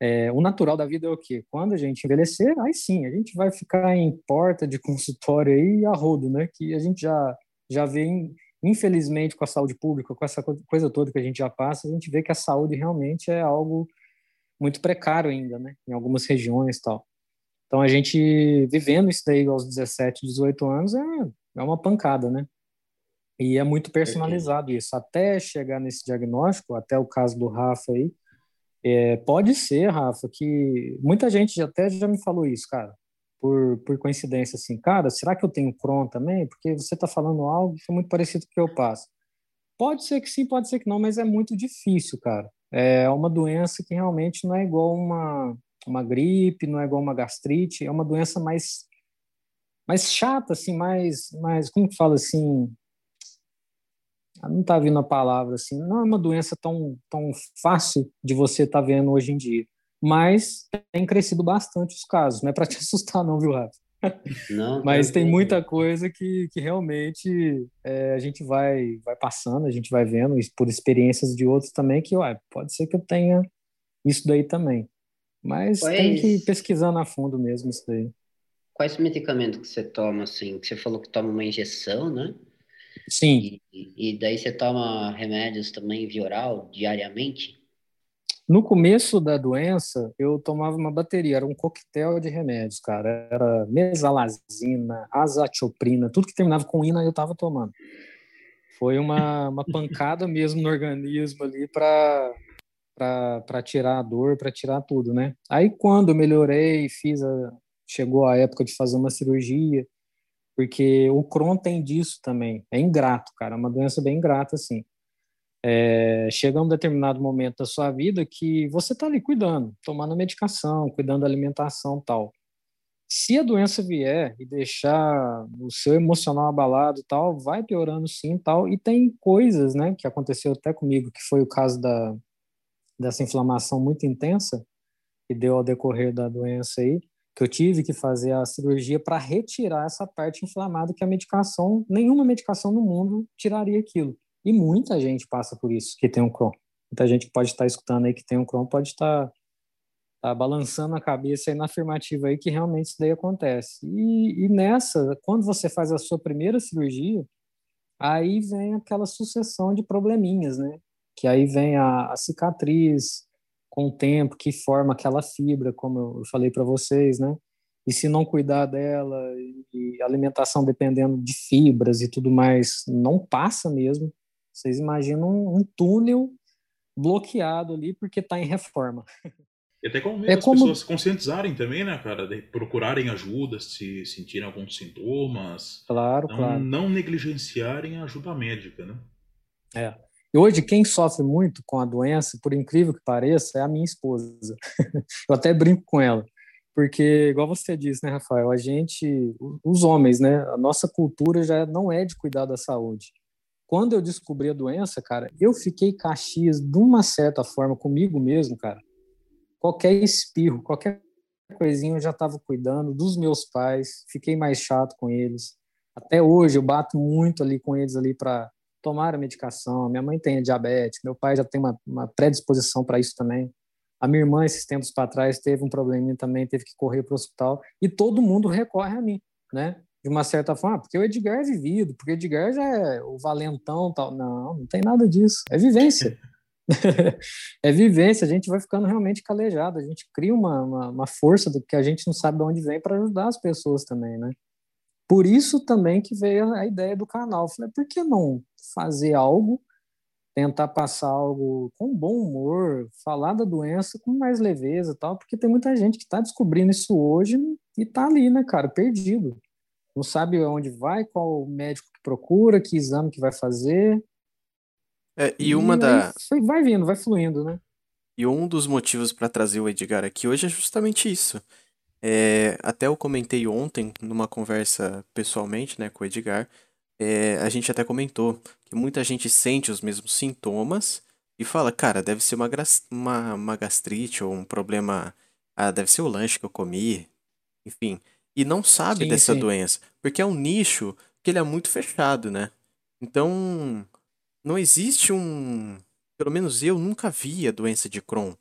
é, o natural da vida é o quê? Quando a gente envelhecer, aí sim, a gente vai ficar em porta de consultório aí a rodo, né? Que a gente já, já vê, infelizmente, com a saúde pública, com essa coisa toda que a gente já passa, a gente vê que a saúde realmente é algo muito precário ainda, né? Em algumas regiões tal. Então, a gente vivendo isso daí aos 17, 18 anos é, é uma pancada, né? E é muito personalizado isso. Até chegar nesse diagnóstico, até o caso do Rafa aí, é, pode ser, Rafa, que muita gente até já me falou isso, cara, por, por coincidência, assim, cara, será que eu tenho Crohn também? Porque você está falando algo que é muito parecido com o que eu passo. Pode ser que sim, pode ser que não, mas é muito difícil, cara. É uma doença que realmente não é igual uma, uma gripe, não é igual uma gastrite, é uma doença mais mais chata, assim, mais, mais como que fala assim, não está vindo a palavra assim, não é uma doença tão, tão fácil de você estar tá vendo hoje em dia, mas tem crescido bastante os casos, não é para te [laughs] assustar não, viu, Rafa? Não, [laughs] mas tem muita coisa que, que realmente é, a gente vai, vai passando, a gente vai vendo, por experiências de outros também, que ué, pode ser que eu tenha isso daí também. Mas tem que ir pesquisando a fundo mesmo isso daí. Quais medicamentos que você toma, assim? Que você falou que toma uma injeção, né? Sim. E, e daí você toma remédios também via oral, diariamente? No começo da doença, eu tomava uma bateria, era um coquetel de remédios, cara. Era mesalazina, azatioprina, tudo que terminava com ina eu estava tomando. Foi uma, uma pancada mesmo no organismo ali para para tirar a dor, para tirar tudo, né? Aí quando eu melhorei, fiz a, chegou a época de fazer uma cirurgia, porque o Crohn tem disso também. É ingrato, cara, é uma doença bem ingrata, assim. É, chega um determinado momento da sua vida que você está ali cuidando, tomando medicação, cuidando da alimentação tal. Se a doença vier e deixar o seu emocional abalado tal, vai piorando sim tal. E tem coisas, né, que aconteceu até comigo, que foi o caso da, dessa inflamação muito intensa que deu ao decorrer da doença aí, que eu tive que fazer a cirurgia para retirar essa parte inflamada que a medicação, nenhuma medicação no mundo tiraria aquilo. E muita gente passa por isso, que tem um Crohn. Muita gente pode estar escutando aí que tem um Crohn pode estar tá balançando a cabeça aí na afirmativa aí que realmente isso daí acontece. E, e nessa, quando você faz a sua primeira cirurgia, aí vem aquela sucessão de probleminhas, né? Que aí vem a, a cicatriz, com o tempo que forma aquela fibra, como eu falei para vocês, né? E se não cuidar dela e alimentação dependendo de fibras e tudo mais, não passa mesmo. Vocês imaginam um túnel bloqueado ali porque está em reforma. E até como é as como... pessoas se conscientizarem também, né, cara? De procurarem ajuda se sentirem alguns sintomas. Claro, não, claro. Não negligenciarem a ajuda médica, né? É. E hoje, quem sofre muito com a doença, por incrível que pareça, é a minha esposa. [laughs] Eu até brinco com ela. Porque, igual você disse, né, Rafael, a gente, os homens, né, a nossa cultura já não é de cuidar da saúde. Quando eu descobri a doença, cara, eu fiquei caxias de uma certa forma comigo mesmo, cara. Qualquer espirro, qualquer coisinha eu já estava cuidando dos meus pais, fiquei mais chato com eles. Até hoje eu bato muito ali com eles ali para tomar a medicação. Minha mãe tem diabetes, meu pai já tem uma, uma predisposição para isso também. A minha irmã, esses tempos para trás, teve um probleminha também, teve que correr para o hospital. E todo mundo recorre a mim, né? De uma certa forma, porque o Edgar é vivido, porque o Edgar já é o valentão tal. Não, não tem nada disso. É vivência. [laughs] é vivência. A gente vai ficando realmente calejado. A gente cria uma, uma, uma força do que a gente não sabe de onde vem para ajudar as pessoas também, né? Por isso também que veio a ideia do canal. Falei, por que não fazer algo, tentar passar algo com bom humor, falar da doença com mais leveza tal, porque tem muita gente que está descobrindo isso hoje e está ali, né, cara, perdido. Não sabe aonde vai, qual médico que procura, que exame que vai fazer. É, e uma e da. Vai vindo, vai fluindo, né? E um dos motivos para trazer o Edgar aqui hoje é justamente isso. É, até eu comentei ontem, numa conversa pessoalmente né, com o Edgar, é, a gente até comentou que muita gente sente os mesmos sintomas e fala, cara, deve ser uma, uma, uma gastrite ou um problema. Ah, deve ser o lanche que eu comi, enfim. E não sabe sim, dessa sim. doença, porque é um nicho que ele é muito fechado, né? Então, não existe um. Pelo menos eu nunca vi a doença de Crohn.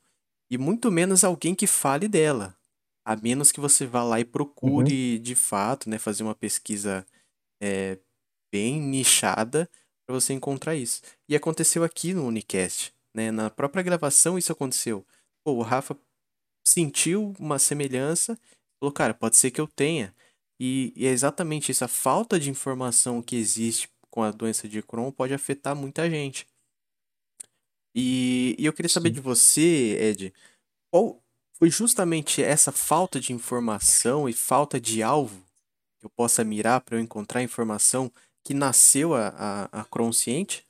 E muito menos alguém que fale dela. A menos que você vá lá e procure uhum. de fato, né, fazer uma pesquisa é, bem nichada para você encontrar isso. E aconteceu aqui no Unicast, né? Na própria gravação isso aconteceu. Pô, o Rafa sentiu uma semelhança, falou, cara, pode ser que eu tenha. E, e é exatamente isso, a falta de informação que existe com a doença de Crohn pode afetar muita gente. E, e eu queria saber Sim. de você, Ed, qual, foi justamente essa falta de informação e falta de alvo que eu possa mirar para eu encontrar informação que nasceu a, a, a consciente?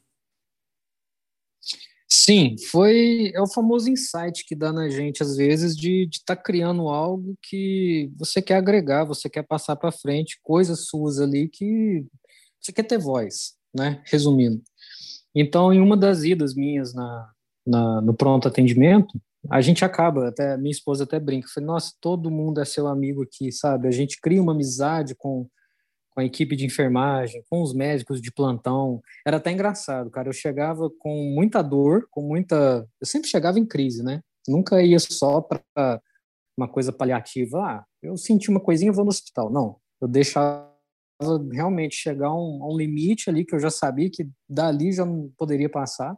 Sim, foi é o famoso insight que dá na gente às vezes de estar tá criando algo que você quer agregar, você quer passar para frente, coisas suas ali que você quer ter voz, né? Resumindo. Então, em uma das idas minhas na, na no pronto atendimento, a gente acaba, até minha esposa até brinca, falei, nossa, todo mundo é seu amigo aqui, sabe? A gente cria uma amizade com com a equipe de enfermagem, com os médicos de plantão. Era até engraçado, cara. Eu chegava com muita dor, com muita. Eu sempre chegava em crise, né? Nunca ia só para uma coisa paliativa. Ah, eu senti uma coisinha, vou no hospital. Não, eu deixava realmente chegar a um, a um limite ali que eu já sabia que dali já não poderia passar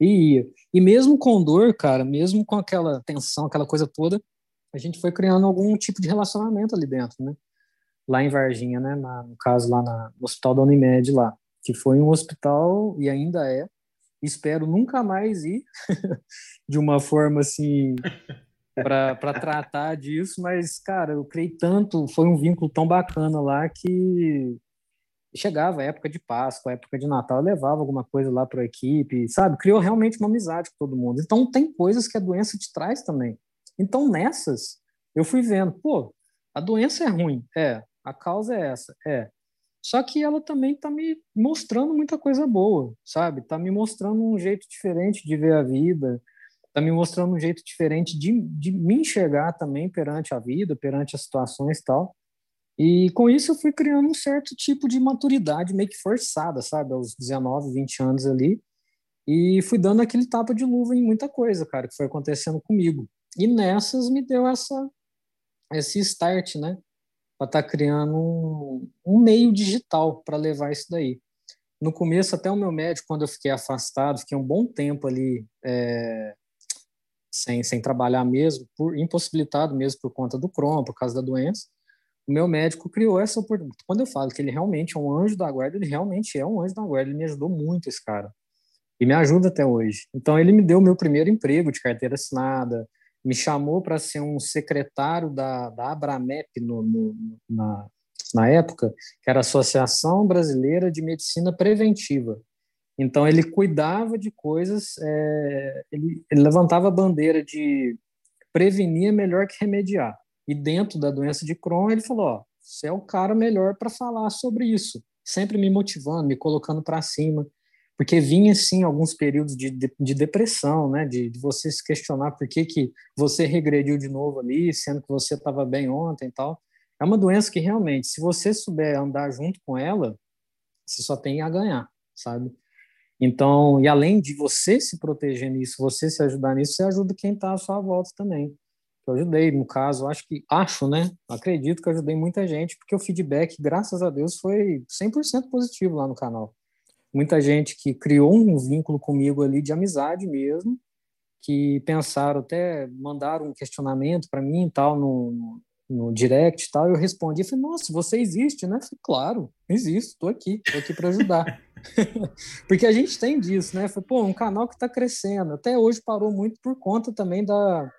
e ia. E mesmo com dor, cara, mesmo com aquela tensão, aquela coisa toda, a gente foi criando algum tipo de relacionamento ali dentro, né? lá em Varginha, né, na, no caso lá na, no Hospital da Unimed lá, que foi um hospital e ainda é. Espero nunca mais ir [laughs] de uma forma assim [laughs] para tratar disso, mas cara, eu criei tanto, foi um vínculo tão bacana lá que chegava a época de Páscoa, a época de Natal, levava alguma coisa lá para a equipe, sabe? Criou realmente uma amizade com todo mundo. Então tem coisas que a doença te traz também. Então nessas eu fui vendo, pô, a doença é ruim, é, a causa é essa, é. Só que ela também está me mostrando muita coisa boa, sabe? Está me mostrando um jeito diferente de ver a vida, está me mostrando um jeito diferente de, de me enxergar também perante a vida, perante as situações e tal. E com isso eu fui criando um certo tipo de maturidade meio que forçada, sabe? Aos 19, 20 anos ali. E fui dando aquele tapa de luva em muita coisa, cara, que foi acontecendo comigo. E nessas me deu essa esse start, né? para estar tá criando um, um meio digital para levar isso daí. No começo, até o meu médico, quando eu fiquei afastado, fiquei um bom tempo ali é, sem, sem trabalhar mesmo, por impossibilitado mesmo por conta do Crohn, por causa da doença, o meu médico criou essa oportunidade. Quando eu falo que ele realmente é um anjo da guarda, ele realmente é um anjo da guarda, ele me ajudou muito, esse cara. E me ajuda até hoje. Então, ele me deu o meu primeiro emprego de carteira assinada, me chamou para ser um secretário da, da Abramep no, no, na, na época, que era a Associação Brasileira de Medicina Preventiva. Então, ele cuidava de coisas, é, ele, ele levantava a bandeira de prevenir é melhor que remediar. E dentro da doença de Crohn, ele falou: ó, você é o cara melhor para falar sobre isso, sempre me motivando, me colocando para cima porque vinha sim alguns períodos de, de, de depressão, né, de, de, você se questionar por que, que você regrediu de novo ali, sendo que você estava bem ontem e tal. É uma doença que realmente, se você souber andar junto com ela, você só tem a ganhar, sabe? Então, e além de você se proteger nisso, você se ajudar nisso, você ajuda quem está à sua volta também. Eu ajudei, no caso, acho que, acho, né? Acredito que eu ajudei muita gente, porque o feedback, graças a Deus, foi 100% positivo lá no canal muita gente que criou um vínculo comigo ali de amizade mesmo, que pensaram até mandar um questionamento para mim e tal no, no direct e tal, eu respondi, falei, nossa, você existe, né? Falei, claro, existo, estou aqui, estou aqui para ajudar. [laughs] Porque a gente tem disso, né? Falei, pô, um canal que está crescendo, até hoje parou muito por conta também da,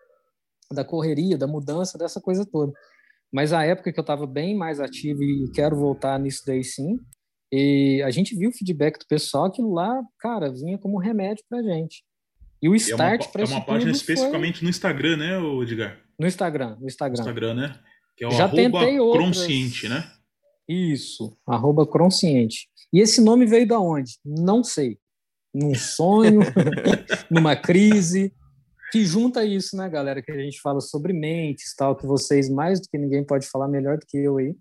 da correria, da mudança, dessa coisa toda. Mas a época que eu estava bem mais ativo e quero voltar nisso daí sim, e a gente viu o feedback do pessoal, aquilo lá, cara, vinha como remédio pra gente. E o start para isso É uma página especificamente foi... no Instagram, né, Edgar? No Instagram, no Instagram. Instagram, né? Que é o Já tentei Consciente, né? Isso, arroba Consciente. E esse nome veio da onde? Não sei. Num sonho, [laughs] numa crise, que junta isso, né, galera? Que a gente fala sobre mentes, tal, que vocês mais do que ninguém pode falar melhor do que eu aí.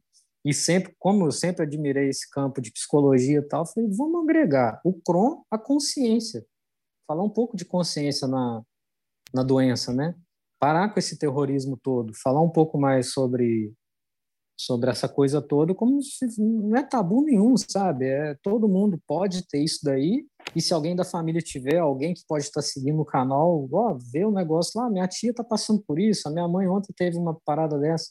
E sempre, como eu sempre admirei esse campo de psicologia e tal, falei, vamos agregar o Crohn à consciência. Falar um pouco de consciência na, na doença, né? Parar com esse terrorismo todo, falar um pouco mais sobre sobre essa coisa toda, como se não é tabu nenhum, sabe? É, todo mundo pode ter isso daí, e se alguém da família tiver, alguém que pode estar seguindo o canal, ó, vê o negócio lá, minha tia está passando por isso, a minha mãe ontem teve uma parada dessa.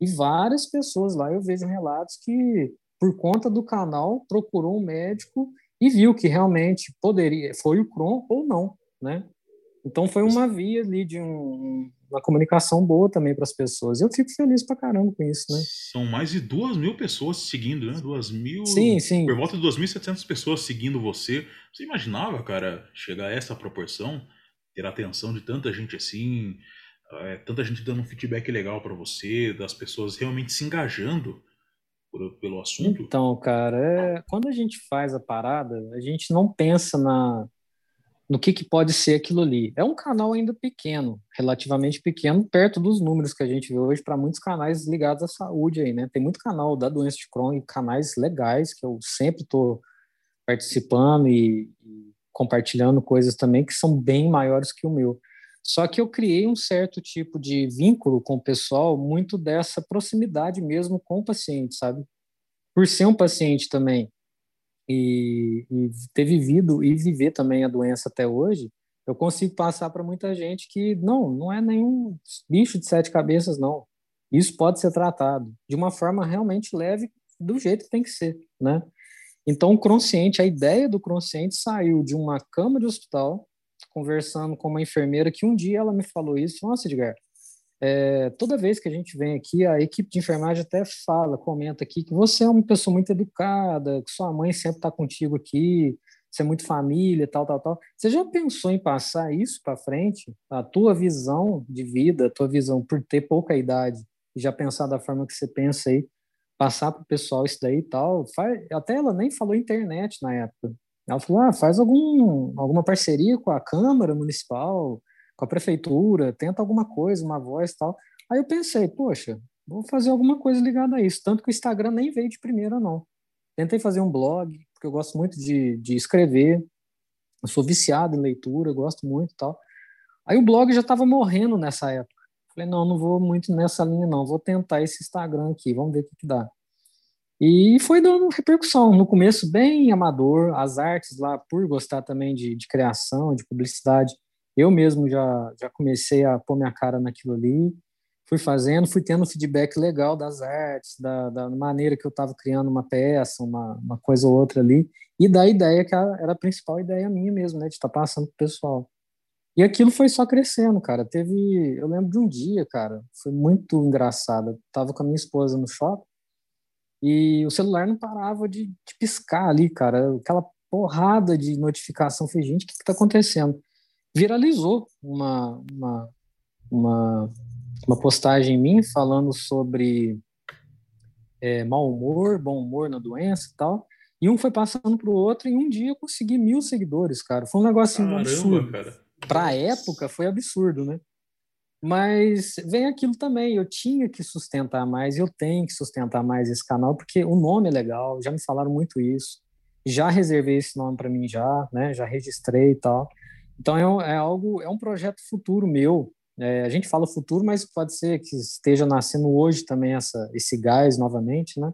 E várias pessoas lá eu vejo relatos que, por conta do canal, procurou um médico e viu que realmente poderia, foi o Crohn ou não, né? Então foi uma via ali de um, uma comunicação boa também para as pessoas. Eu fico feliz pra caramba com isso, né? São mais de duas mil pessoas seguindo, né? Duas mil. Sim, sim. Por volta de 2.700 pessoas seguindo você. Você imaginava, cara, chegar a essa proporção? Ter a atenção de tanta gente assim, é, tanta gente dando um feedback legal para você, das pessoas realmente se engajando por, pelo assunto? Então, cara, é, quando a gente faz a parada, a gente não pensa na no que, que pode ser aquilo ali. É um canal ainda pequeno, relativamente pequeno, perto dos números que a gente vê hoje para muitos canais ligados à saúde aí, né? Tem muito canal da doença de Crohn e canais legais que eu sempre estou participando e, e compartilhando coisas também que são bem maiores que o meu. Só que eu criei um certo tipo de vínculo com o pessoal, muito dessa proximidade mesmo com o paciente, sabe? Por ser um paciente também e, e ter vivido e viver também a doença até hoje, eu consigo passar para muita gente que não, não é nenhum bicho de sete cabeças, não. Isso pode ser tratado de uma forma realmente leve, do jeito que tem que ser, né? Então, o consciente, a ideia do consciente saiu de uma cama de hospital, conversando com uma enfermeira que um dia ela me falou isso, nossa, Edgar, é, toda vez que a gente vem aqui, a equipe de enfermagem até fala, comenta aqui que você é uma pessoa muito educada, que sua mãe sempre está contigo aqui, você é muito família, tal, tal, tal. Você já pensou em passar isso para frente? A tua visão de vida, a tua visão por ter pouca idade, e já pensar da forma que você pensa aí, passar para o pessoal isso daí e tal. Até ela nem falou internet na época. Ela falou, ah, faz algum, alguma parceria com a Câmara Municipal, com a prefeitura, tenta alguma coisa, uma voz tal. Aí eu pensei, poxa, vou fazer alguma coisa ligada a isso. Tanto que o Instagram nem veio de primeira, não. Tentei fazer um blog, porque eu gosto muito de, de escrever. Eu sou viciado em leitura, gosto muito tal. Aí o blog já estava morrendo nessa época. Falei, não, não vou muito nessa linha, não. Vou tentar esse Instagram aqui, vamos ver o que, que dá. E foi dando repercussão. No começo, bem amador, as artes lá, por gostar também de, de criação, de publicidade, eu mesmo já, já comecei a pôr minha cara naquilo ali, fui fazendo, fui tendo feedback legal das artes, da, da maneira que eu estava criando uma peça, uma, uma coisa ou outra ali, e da ideia que era a principal ideia minha mesmo, né, de estar tá passando pro pessoal. E aquilo foi só crescendo, cara. Teve, eu lembro de um dia, cara, foi muito engraçado. Eu tava com a minha esposa no shopping e o celular não parava de, de piscar ali, cara. Aquela porrada de notificação. Falei, gente, o que, que tá acontecendo? Viralizou uma, uma, uma, uma postagem minha falando sobre é, mau humor, bom humor na doença e tal. E um foi passando para o outro, e um dia eu consegui mil seguidores, cara. Foi um negócio Caramba, absurdo. Para a época foi absurdo, né? Mas vem aquilo também, eu tinha que sustentar mais, eu tenho que sustentar mais esse canal, porque o nome é legal, já me falaram muito isso. Já reservei esse nome para mim já, né? Já registrei e tal. Então é, um, é algo, é um projeto futuro meu. É, a gente fala futuro, mas pode ser que esteja nascendo hoje também essa, esse gás novamente, né?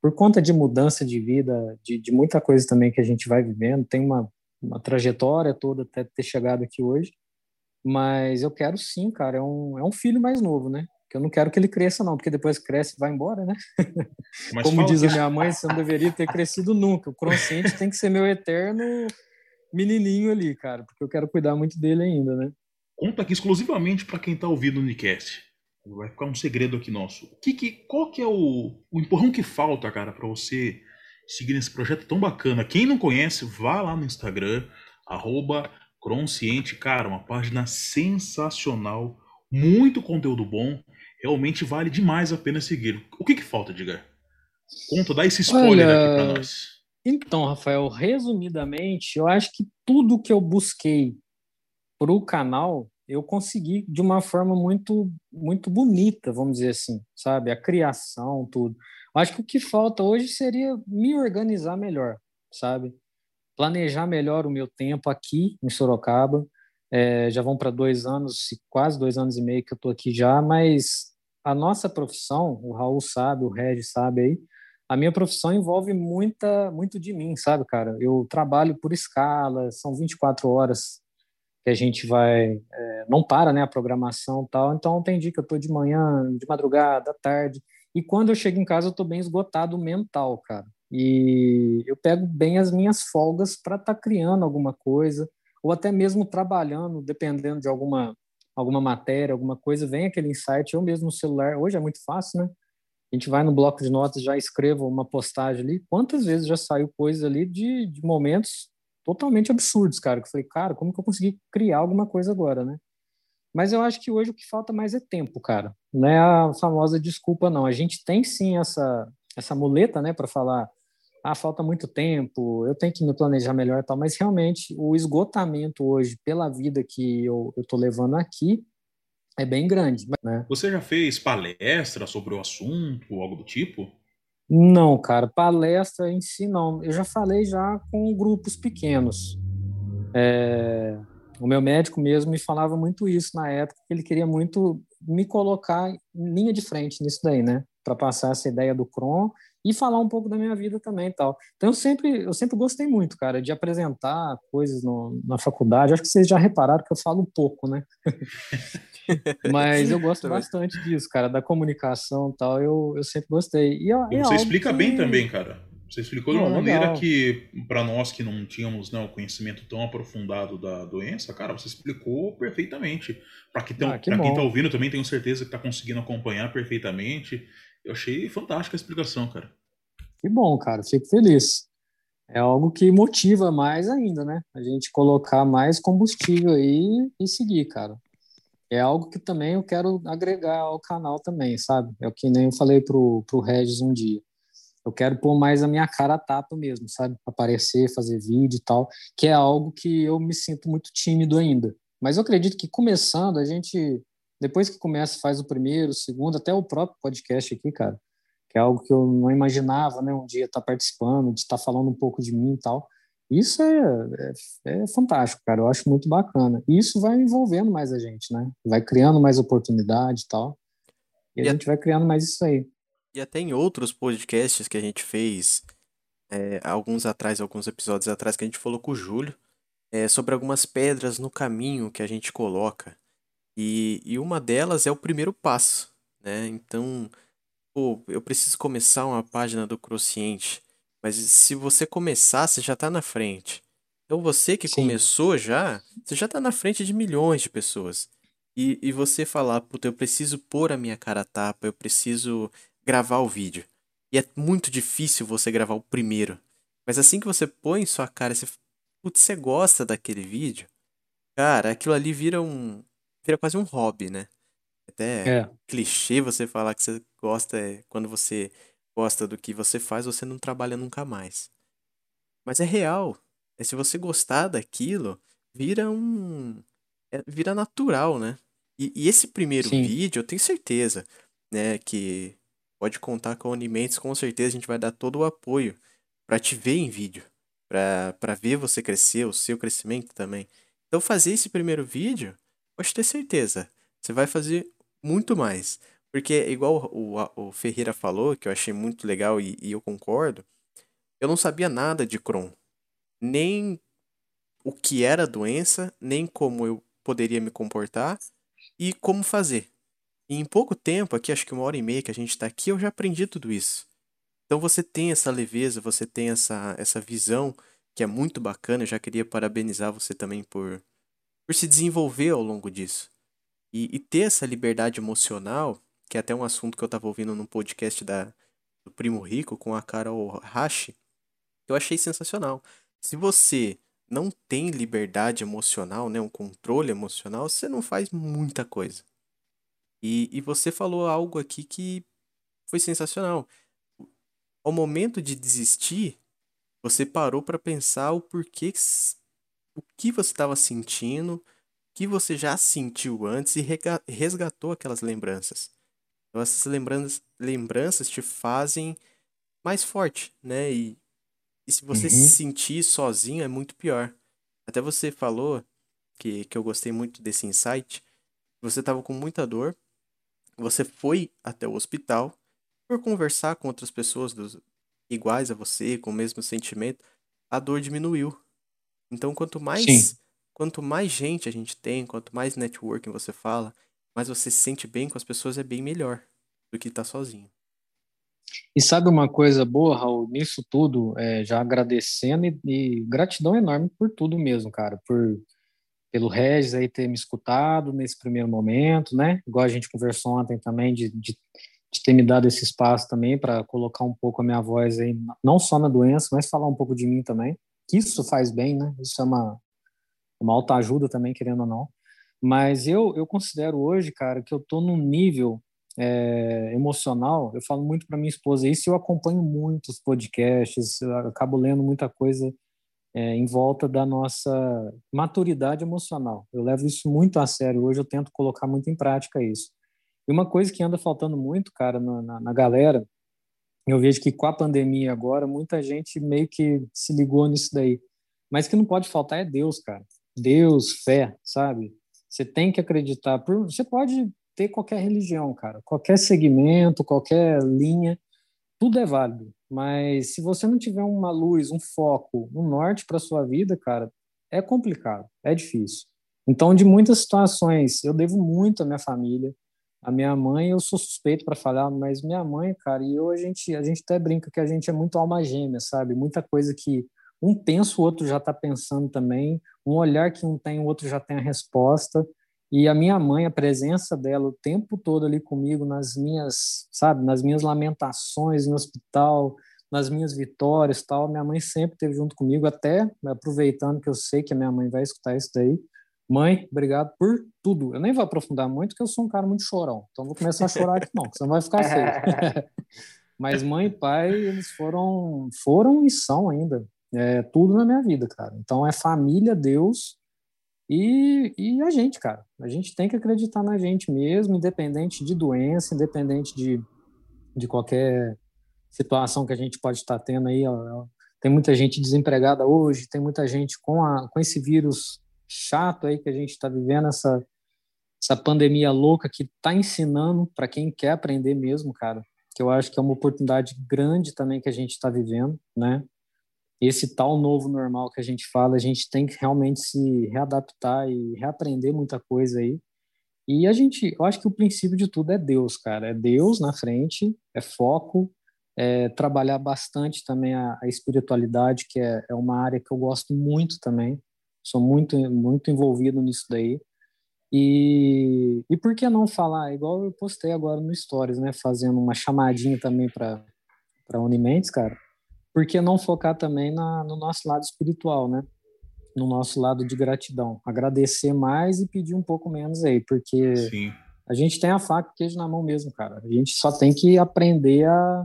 Por conta de mudança de vida, de, de muita coisa também que a gente vai vivendo, tem uma, uma trajetória toda até ter chegado aqui hoje. Mas eu quero sim, cara, é um, é um filho mais novo, né? Que eu não quero que ele cresça, não, porque depois cresce e vai embora, né? Como diz a minha mãe, você não deveria ter crescido nunca. O consciente tem que ser meu eterno menininho ali, cara, porque eu quero cuidar muito dele ainda, né? Conta aqui exclusivamente para quem tá ouvindo o Unicast. Vai ficar um segredo aqui nosso. O que, que qual que é o, o empurrão que falta, cara, para você seguir nesse projeto tão bacana? Quem não conhece, vá lá no Instagram, arroba Consciente, cara, uma página sensacional, muito conteúdo bom, realmente vale demais a pena seguir. O que que falta, Edgar? Conta, dá esse spoiler Olha... aqui pra nós. Então, Rafael, resumidamente, eu acho que tudo que eu busquei para o canal eu consegui de uma forma muito muito bonita, vamos dizer assim, sabe? A criação, tudo. Eu acho que o que falta hoje seria me organizar melhor, sabe? Planejar melhor o meu tempo aqui em Sorocaba. É, já vão para dois anos, quase dois anos e meio que eu estou aqui já, mas a nossa profissão, o Raul sabe, o Regis sabe aí, a minha profissão envolve muita, muito de mim, sabe, cara? Eu trabalho por escala, são 24 horas que a gente vai, é, não para, né, a programação tal, então tem dia que eu tô de manhã, de madrugada, à tarde, e quando eu chego em casa eu tô bem esgotado mental, cara, e eu pego bem as minhas folgas para estar tá criando alguma coisa, ou até mesmo trabalhando, dependendo de alguma alguma matéria, alguma coisa, vem aquele insight, eu mesmo no celular, hoje é muito fácil, né? A gente vai no bloco de notas, já escreva uma postagem ali. Quantas vezes já saiu coisa ali de, de momentos totalmente absurdos, cara? Que eu falei, cara, como que eu consegui criar alguma coisa agora, né? Mas eu acho que hoje o que falta mais é tempo, cara. Não é a famosa desculpa, não. A gente tem sim essa, essa muleta, né, para falar, ah, falta muito tempo, eu tenho que me planejar melhor e tal, mas realmente o esgotamento hoje pela vida que eu, eu tô levando aqui é bem grande, né? Você já fez palestra sobre o assunto, algo do tipo? Não, cara, palestra em si não. Eu já falei já com grupos pequenos. É, o meu médico mesmo me falava muito isso na época, que ele queria muito me colocar em linha de frente nisso daí, né? Para passar essa ideia do Cron e falar um pouco da minha vida também e tal. Então eu sempre, eu sempre gostei muito, cara, de apresentar coisas no, na faculdade. Acho que vocês já repararam que eu falo pouco, né? [laughs] Mas eu gosto bastante disso, cara, da comunicação e tal. Eu, eu sempre gostei. E, é, e você explica que... bem também, cara. Você explicou de uma maneira que, para nós que não tínhamos né, o conhecimento tão aprofundado da doença, cara, você explicou perfeitamente. Para que ah, que quem está ouvindo também, tenho certeza que está conseguindo acompanhar perfeitamente. Eu achei fantástica a explicação, cara. Que bom, cara. Fico feliz. É algo que motiva mais ainda, né? A gente colocar mais combustível aí e seguir, cara. É algo que também eu quero agregar ao canal também, sabe? É o que nem eu falei pro, pro Regis um dia eu quero pôr mais a minha cara a tapa mesmo, sabe? Aparecer, fazer vídeo e tal, que é algo que eu me sinto muito tímido ainda. Mas eu acredito que começando, a gente, depois que começa, faz o primeiro, o segundo, até o próprio podcast aqui, cara, que é algo que eu não imaginava, né? Um dia estar tá participando, de estar tá falando um pouco de mim e tal. Isso é, é, é, fantástico, cara. Eu acho muito bacana. E isso vai envolvendo mais a gente, né? Vai criando mais oportunidade e tal. E, e a gente vai criando mais isso aí. E até em outros podcasts que a gente fez, é, alguns atrás, alguns episódios atrás, que a gente falou com o Júlio, é, sobre algumas pedras no caminho que a gente coloca. E, e uma delas é o primeiro passo, né? Então, pô, eu preciso começar uma página do Crociente. Mas se você começar, você já está na frente. Então você que Sim. começou já, você já está na frente de milhões de pessoas. E, e você falar, puta, eu preciso pôr a minha cara a tapa, eu preciso gravar o vídeo. E é muito difícil você gravar o primeiro. Mas assim que você põe sua cara, você, putz, você gosta daquele vídeo, cara, aquilo ali vira um. vira quase um hobby, né? Até é. clichê você falar que você gosta é quando você gosta do que você faz, você não trabalha nunca mais. Mas é real. É se você gostar daquilo, vira um. É, vira natural, né? E, e esse primeiro Sim. vídeo, eu tenho certeza, né, que pode contar com a Unimentes, com certeza a gente vai dar todo o apoio para te ver em vídeo, para ver você crescer, o seu crescimento também. Então fazer esse primeiro vídeo, pode ter certeza, você vai fazer muito mais. Porque igual o, o Ferreira falou, que eu achei muito legal e, e eu concordo, eu não sabia nada de Crohn. Nem o que era a doença, nem como eu poderia me comportar e como fazer. E em pouco tempo, aqui acho que uma hora e meia que a gente está aqui, eu já aprendi tudo isso. Então você tem essa leveza, você tem essa, essa visão que é muito bacana. Eu já queria parabenizar você também por, por se desenvolver ao longo disso. E, e ter essa liberdade emocional, que é até um assunto que eu estava ouvindo no podcast da, do Primo Rico com a Carol Hashi, eu achei sensacional. Se você não tem liberdade emocional, né, um controle emocional, você não faz muita coisa. E, e você falou algo aqui que foi sensacional. Ao momento de desistir, você parou para pensar o porquê, o que você estava sentindo, o que você já sentiu antes e resgatou aquelas lembranças. Então essas lembranças, lembranças te fazem mais forte, né? E, e se você uhum. se sentir sozinho é muito pior. Até você falou que, que eu gostei muito desse insight. Você estava com muita dor você foi até o hospital por conversar com outras pessoas dos, iguais a você, com o mesmo sentimento, a dor diminuiu. Então, quanto mais Sim. quanto mais gente a gente tem, quanto mais networking você fala, mais você se sente bem com as pessoas, é bem melhor do que estar tá sozinho. E sabe uma coisa boa, Raul, nisso tudo, é, já agradecendo e, e, gratidão enorme por tudo mesmo, cara, por pelo Regis aí ter me escutado nesse primeiro momento, né? Igual a gente conversou ontem também de, de, de ter me dado esse espaço também para colocar um pouco a minha voz aí, não só na doença, mas falar um pouco de mim também. Que isso faz bem, né? Isso é uma uma alta ajuda também, querendo ou não. Mas eu eu considero hoje, cara, que eu tô num nível é, emocional, eu falo muito para minha esposa isso, eu acompanho muitos podcasts, eu acabo lendo muita coisa é, em volta da nossa maturidade emocional. Eu levo isso muito a sério, hoje eu tento colocar muito em prática isso. E uma coisa que anda faltando muito, cara, na, na, na galera, eu vejo que com a pandemia agora, muita gente meio que se ligou nisso daí. Mas que não pode faltar é Deus, cara. Deus, fé, sabe? Você tem que acreditar. Você pode ter qualquer religião, cara, qualquer segmento, qualquer linha, tudo é válido. Mas se você não tiver uma luz, um foco, um norte para sua vida, cara, é complicado, é difícil. Então, de muitas situações, eu devo muito à minha família. A minha mãe, eu sou suspeito para falar, mas minha mãe, cara, e eu a gente a gente até brinca que a gente é muito alma gêmea, sabe? Muita coisa que um pensa, o outro já está pensando também. Um olhar que um tem, o outro já tem a resposta. E a minha mãe, a presença dela o tempo todo ali comigo, nas minhas, sabe, nas minhas lamentações no hospital, nas minhas vitórias tal, minha mãe sempre esteve junto comigo, até aproveitando que eu sei que a minha mãe vai escutar isso daí. Mãe, obrigado por tudo. Eu nem vou aprofundar muito, porque eu sou um cara muito chorão. Então vou começar a chorar aqui não, senão vai ficar feio. [laughs] Mas mãe e pai, eles foram, foram e são ainda é, tudo na minha vida, cara. Então é família, Deus e, e a gente, cara. A gente tem que acreditar na gente mesmo, independente de doença, independente de, de qualquer situação que a gente pode estar tendo aí. Ó, tem muita gente desempregada hoje, tem muita gente com, a, com esse vírus chato aí que a gente está vivendo, essa, essa pandemia louca que está ensinando para quem quer aprender mesmo, cara. Que eu acho que é uma oportunidade grande também que a gente está vivendo, né? Esse tal novo normal que a gente fala, a gente tem que realmente se readaptar e reaprender muita coisa aí. E a gente, eu acho que o princípio de tudo é Deus, cara. É Deus na frente, é foco, é trabalhar bastante também a, a espiritualidade, que é, é, uma área que eu gosto muito também. Sou muito, muito envolvido nisso daí. E, e por que não falar? Igual eu postei agora no Stories, né? Fazendo uma chamadinha também para Unimentes, cara por que não focar também na, no nosso lado espiritual, né? No nosso lado de gratidão. Agradecer mais e pedir um pouco menos aí, porque Sim. a gente tem a faca e queijo na mão mesmo, cara. A gente só tem que aprender a,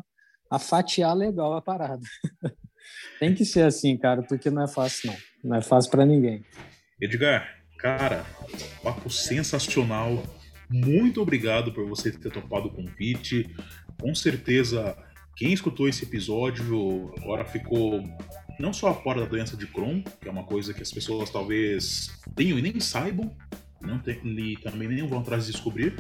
a fatiar legal a parada. [laughs] tem que ser assim, cara, porque não é fácil, não. Não é fácil para ninguém. Edgar, cara, papo sensacional. Muito obrigado por você ter topado o convite. Com certeza quem escutou esse episódio agora ficou não só a fora da doença de Crohn, que é uma coisa que as pessoas talvez tenham e nem saibam, não tem, e também nem vão atrás de descobrir,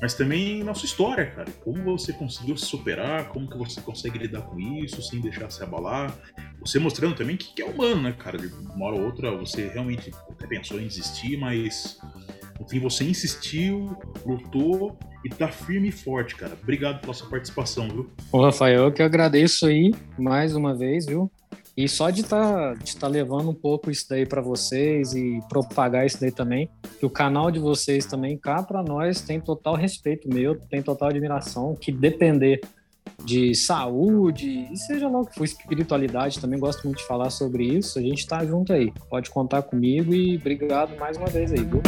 mas também na sua história, cara. Como você conseguiu se superar, como que você consegue lidar com isso sem deixar se abalar. Você mostrando também que, que é humano, né, cara? De uma hora ou outra você realmente até pensou em desistir, mas enfim, você insistiu, lutou e tá firme e forte, cara. Obrigado pela sua participação, viu? Ô, Rafael, eu que agradeço aí mais uma vez, viu? E só de estar tá, de tá levando um pouco isso daí para vocês e propagar isso daí também, que o canal de vocês também cá para nós tem total respeito meu, tem total admiração, que depender de saúde, e seja lá o que for, espiritualidade, também gosto muito de falar sobre isso. A gente tá junto aí. Pode contar comigo e obrigado mais uma vez aí, viu?